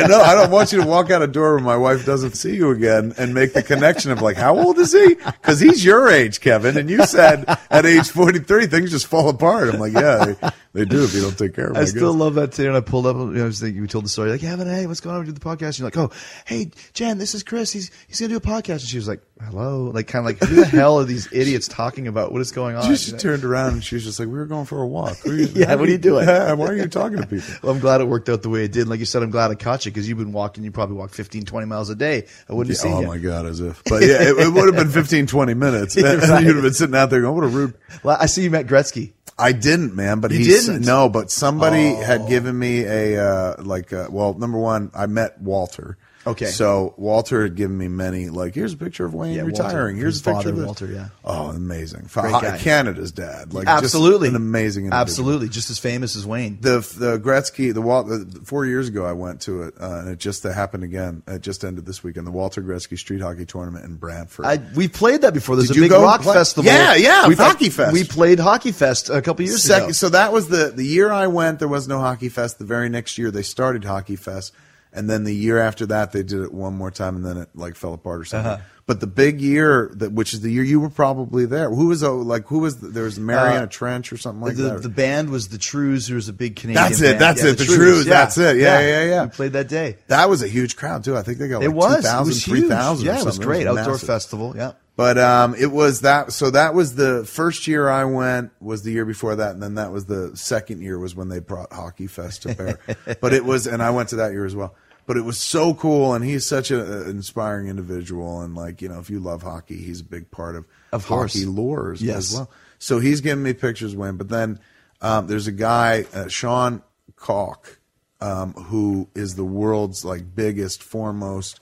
Know. I don't want you to walk out a door where my wife doesn't see you again and make the connection of like, how old is he? Because he's your age, Kevin. And you said at age 43, things just fall apart. I'm like, yeah, they, do if you don't take care of them. I still love that too. And I pulled up, you know, I was thinking, you told the story, like, Evan, hey, what's going on? We do the podcast. And you're like, oh, hey, Jen, this is Chris. He's, he's going to do a podcast. And she was like, hello. Like, kind of like, who the hell are these idiots talking about? What is going on? She You know? turned around and she was just like, we were going for a walk. What are you- Yeah, what are you doing? Why are you talking to people? Well, I'm glad it worked out the way it did. Like you said, I'm glad I caught you because you've been walking. You probably walk 15, 20 miles a day. I wouldn't have Yeah, seen oh you. my God, as if. But yeah, it, it would have been 15, 20 minutes. And right. You'd have been sitting out there going, what a rude. Well, I see you met Gretzky. I didn't, man. But You he's didn't? no. But somebody Oh. had given me a uh, like. Uh, well, number one, I met Walter. Okay. So Walter had given me many. Like, here's a picture of Wayne Yeah, retiring. Walter, here's a picture father, of this. Walter, yeah. Oh, amazing. Guy. Canada's dad. Like, just Absolutely. an amazing. individual. Absolutely. Just as famous as Wayne. The the Gretzky the Walt the, four years ago I went to it uh, and it just happened again. It just ended this weekend. The Walter Gretzky Street Hockey Tournament in Brantford. I, we played that before. There's Did a big rock festival. Yeah, yeah, we Hockey Fest. We played Hockey Fest a couple years Second, ago. so that was the the year I went. There was no hockey fest. The very next year they started hockey fest, and then the year after that they did it one more time, and then it like fell apart or something. Uh-huh. But the big year that which is the year you were probably there. Who was uh, like who was the, there was Marianas Uh, Trench or something like the, that. the band was the Trews, who was a big Canadian That's it, band. that's it, the Trews, that's it. Yeah, yeah, yeah. We played that day. that was a huge crowd too. I think they got like it was. 2,000, it was 3,000 or Yeah, it was great. Outdoor massive. festival. Yeah. But um, it was that. So that was the first year I went. Was the year before that, and then that was the second year was when they brought Hockey Fest to Bear. but it was, and I went to that year as well. But it was so cool, and he's such an inspiring individual. And like you know, if you love hockey, he's a big part of Of hockey lore as, Yes. as well. So he's giving me pictures when. But then um, there's a guy, uh, Sean Kalk, um, who is the world's like biggest, foremost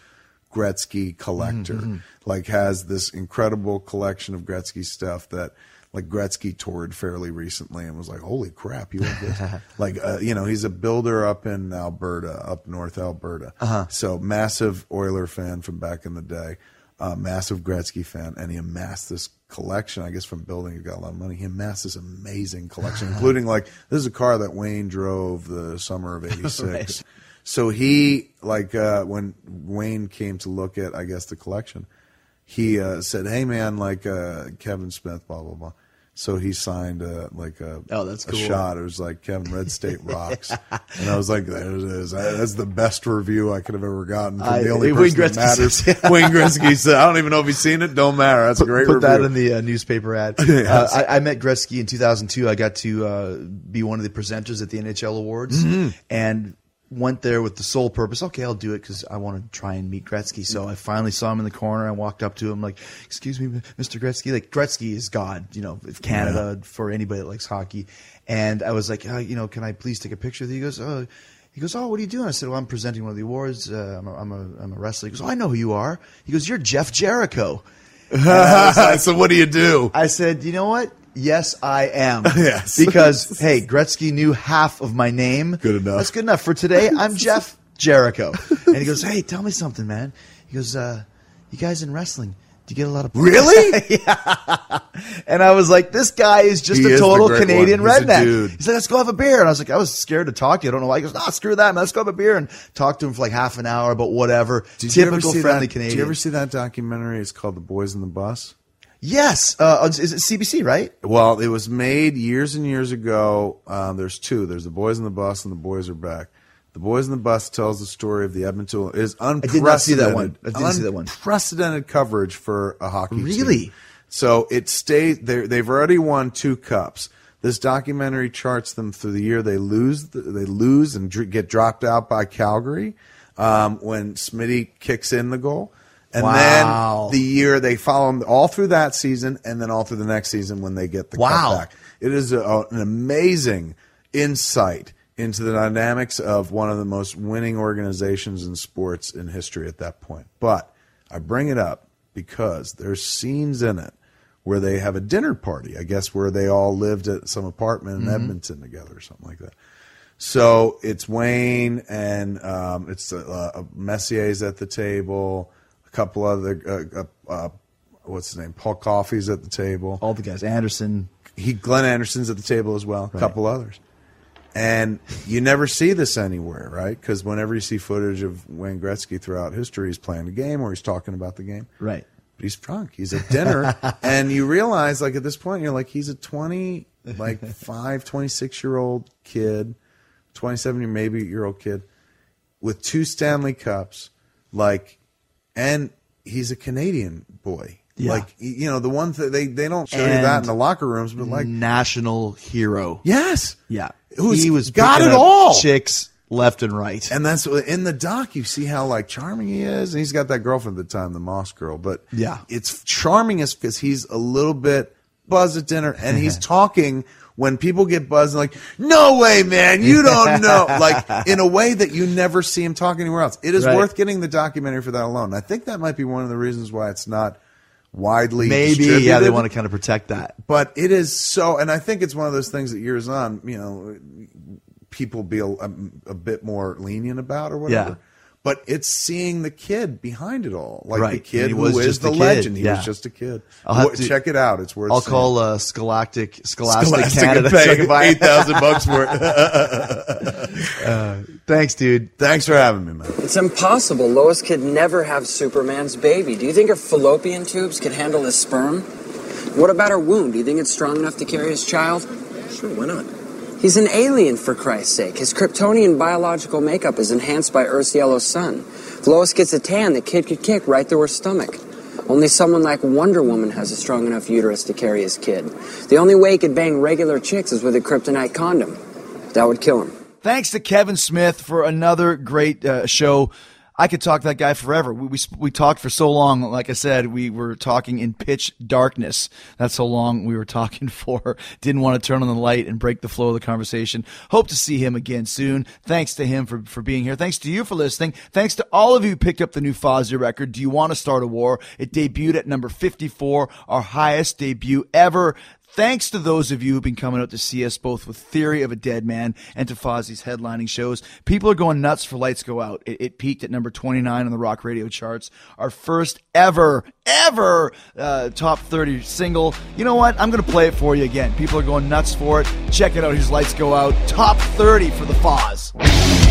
Gretzky collector. Mm-hmm. Like has this incredible collection of Gretzky stuff that like Gretzky toured fairly recently and was like, "Holy crap, you have this!" like, uh, you know, he's a builder up in Alberta, up north Alberta. Uh-huh. So massive Oiler fan from back in the day, uh, massive Gretzky fan, and he amassed this collection. I guess from building, he got a lot of money. He amassed this amazing collection, including like this is a car that Wayne drove the summer of '86. Right. So he like uh, when Wayne came to look at I guess the collection, he uh, said, "Hey man, like uh, Kevin Smith, blah blah blah." So he signed uh, like a, Oh, that's a cool. shot. It was like Kevin Red State rocks, and I was like, "There it is. That's the best review I could have ever gotten from I- the only Wayne person that matters." says- Wayne Gretzky said, "I don't even know if he's seen it. Don't matter. That's a great review. Put review." that in the uh, newspaper ad. Yes. uh, I, I met Gretzky in 2002. I got to uh, be one of the presenters at the NHL Awards, Mm-hmm. and went there with the sole purpose. Okay, I'll do it because I want to try and meet Gretzky. So I finally saw him in the corner. I walked up to him like, "Excuse me, Mr. Gretzky." Like Gretzky is God, you know, of Canada for anybody that likes hockey. And I was like, uh, you know, can I please take a picture? He goes, oh. He goes, oh, what are you doing? I said, well, I'm presenting one of the awards. Uh, I'm, a, I'm, a, I'm a wrestler. He goes, oh, I know who you are. He goes, you're Jeff Jericho. so what do you do? I said, you know what? Yes, I am. Yes. Because, hey, Gretzky knew half of my name. Good enough. That's good enough. For today, I'm Jeff Jericho. And he goes, hey, tell me something, man. He goes, uh, you guys in wrestling, do you get a lot of Really? yeah. And I was like, this guy is just He a total Canadian redneck. He's like, let's go have a beer. And I was like, I was scared to talk to you. I don't know why. He goes, nah, screw that, man. Let's go have a beer and talk to him for like half an hour about whatever. Did Typical friendly that, Canadian. Did you ever see that documentary? It's called The Boys in the Bus. Yes. Uh, is it CBC, right? Well, it was made years and years ago. Um, there's two. There's the Boys in the Bus and the Boys Are Back. The Boys in the Bus tells the story of the Edmonton. It is unprecedented. I did not see that one. I didn't see that one. Unprecedented coverage for a hockey team. Really? So it stays. they- They've already won two cups. This documentary charts them through the year they lose. They lose and get dropped out by Calgary um, when Smitty kicks in the goal. And Wow. then the year they follow them all through that season and then all through the next season when they get the Wow. back. It is a, an amazing insight into the dynamics of one of the most winning organizations in sports in history at that point. But I bring it up because there's scenes in it where they have a dinner party, I guess where they all lived at some apartment in Edmonton together or something like that. So it's Wayne and um, it's uh, uh, Messier's at the table, couple other, uh, uh, uh, what's his name? Paul Coffey's at the table. All the guys. Anderson. He Glenn Anderson's at the table as well, a couple others. And you never see this anywhere, right? Because whenever you see footage of Wayne Gretzky throughout history, he's playing the game or he's talking about the game. Right. But he's drunk. He's at dinner. and you realize, like, at this point, you're like, he's a 20, like, 5, 26 year old kid, 27 year, maybe year old kid with two Stanley Cups, like, and he's a Canadian boy. Yeah. Like, you know, the one thing they, they don't show you that in the locker rooms, but like, national hero. yes. Yeah. Who's he was got it all. Chicks left and right. And that's in the doc. You see how like charming he is, and he's got that girlfriend at the time, the Moss girl. But Yeah. it's charming as because he's a little bit buzzed at dinner, and he's talking when people get buzzed, like, "No way, man, you don't know!" like in a way that you never see him talk anywhere else. It is Right. worth getting the documentary for that alone. I think that might be one of the reasons why it's not widely Maybe, yeah, they want to kind of protect that. but it is so and i think it's one of those things that years on you know people be a, a, a bit more lenient about or whatever Yeah. But it's seeing the kid behind it all like the kid And he who was is the a kid. legend he Yeah. was just a kid I'll have to- check it out it's worth I'll seeing. call uh, Scholastic Scholastic, Scholastic Canada. and so pay buy 8000 bucks for it Thanks, dude. thanks for having me man It's impossible. Lois could never have Superman's baby. Do you think her fallopian tubes could handle his sperm? What about her womb? Do you think it's strong enough to carry his child? Sure, why not? He's an alien, for Christ's sake. His Kryptonian biological makeup is enhanced by Earth's yellow sun. If Lois gets a tan, the kid could kick right through her stomach. Only someone like Wonder Woman has a strong enough uterus to carry his kid. The only way he could bang regular chicks is with a kryptonite condom. That would kill him. Thanks to Kevin Smith for another great uh, show. I could talk to that guy forever. We, we we talked for so long. Like I said, we were talking in pitch darkness. That's how long we were talking for. Didn't want to turn on the light and break the flow of the conversation. Hope to see him again soon. Thanks to him for, for being here. Thanks to you for listening. Thanks to all of you who picked up the new Fozzy record. Do you want to start a war? It debuted at number 54, our highest debut ever. Thanks to those of you who've been coming out to see us both with Theory of a Dead Man and to Fozzy's headlining shows. People are going nuts for Lights Go Out. It, it peaked at number 29 on the rock radio charts. Our first ever, ever uh, top 30 single. You know what? I'm going to play it for you again. People are going nuts for it. Check it out. Here's Lights Go Out. Top 30 for the Foz.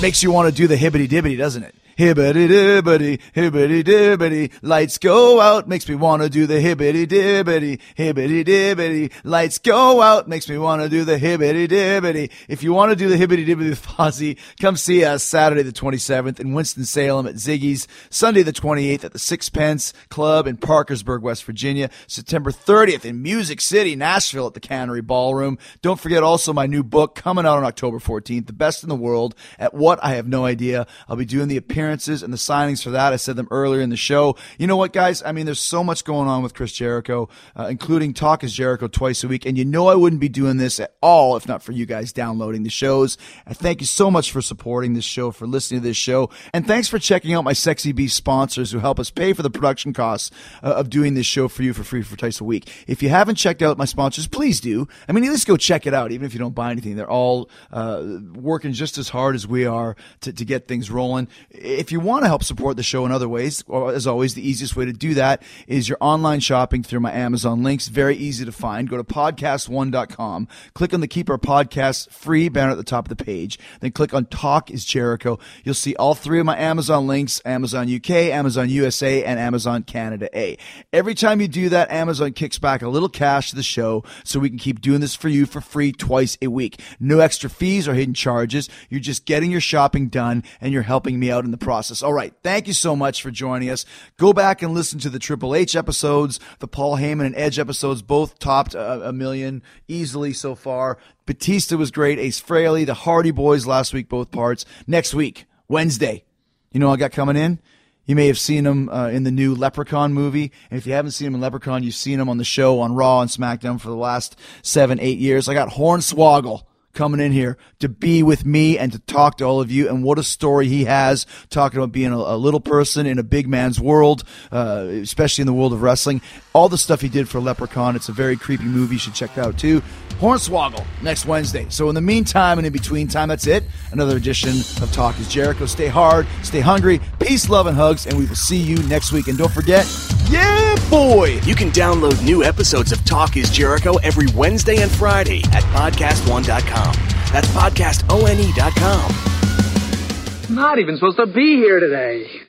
Makes you want to do the hibbity dibbity, doesn't it? Hibbity dibbity, hibbity dibbity, lights go out, makes me want to do the hibbity dibbity, hibbity dibbity, lights go out, makes me want to do the hibbity dibbity. If you want to do the hibbity dibbity with Fozzy, come see us Saturday the 27th in Winston-Salem at Ziggy's, Sunday the 28th at the Sixpence Club in Parkersburg, West Virginia, September 30th in Music City, Nashville at the Cannery Ballroom. Don't forget also my new book coming out on October 14th, The Best in the World at What I Have No Idea. I'll be doing the appearances and the signings for that. I said them earlier in the show. You know what, guys? I mean, there's so much going on with Chris Jericho, uh, including Talk is Jericho twice a week. And you know I wouldn't be doing this at all if not for you guys downloading the shows. I thank you so much for supporting this show, for listening to this show. And thanks for checking out my Sexy Beast sponsors who help us pay for the production costs uh, of doing this show for you for free for twice a week. If you haven't checked out my sponsors, please do. I mean, at least go check it out, even if you don't buy anything. They're all uh, working just as hard as we are to, to get things rolling. If you want to help support the show in other ways, as always, the easiest way to do that is your online shopping through my Amazon links. Very easy to find. Go to podcast1.com, click on the Keep Our Podcast free banner at the top of the page, then click on Talk is Jericho. You'll see all three of my Amazon links Amazon UK, Amazon USA, and Amazon Canada A. Every time you do that, Amazon kicks back a little cash to the show so we can keep doing this for you for free twice a week. No extra fees or hidden charges. You're just getting your shopping done and you're helping me out in the process. All right. Thank you so much for joining us. Go back and listen to the Triple H episodes, the Paul Heyman and Edge episodes, both topped a, a million easily so far. Batista was great. Ace Frehley, the Hardy Boys last week, both parts. Next week, Wednesday. You know I got coming in? You may have seen him uh, in the new Leprechaun movie. And if you haven't seen him in Leprechaun, you've seen him on the show on Raw and SmackDown for the last seven, eight years. I got Hornswoggle coming in here to be with me and to talk to all of you. And what a story he has talking about being a, a little person in a big man's world, uh, especially in the world of wrestling. All the stuff he did for Leprechaun. It's a very creepy movie. You should check it out too. Hornswoggle next Wednesday. So in the meantime and in between time, that's it. Another edition of Talk is Jericho. Stay hard, stay hungry, peace, love, and hugs, and we will see you next week. And don't forget, yeah, boy! You can download new episodes of Talk is Jericho every Wednesday and Friday at podcastone.com. That's podcastone.com. Not even supposed to be here today.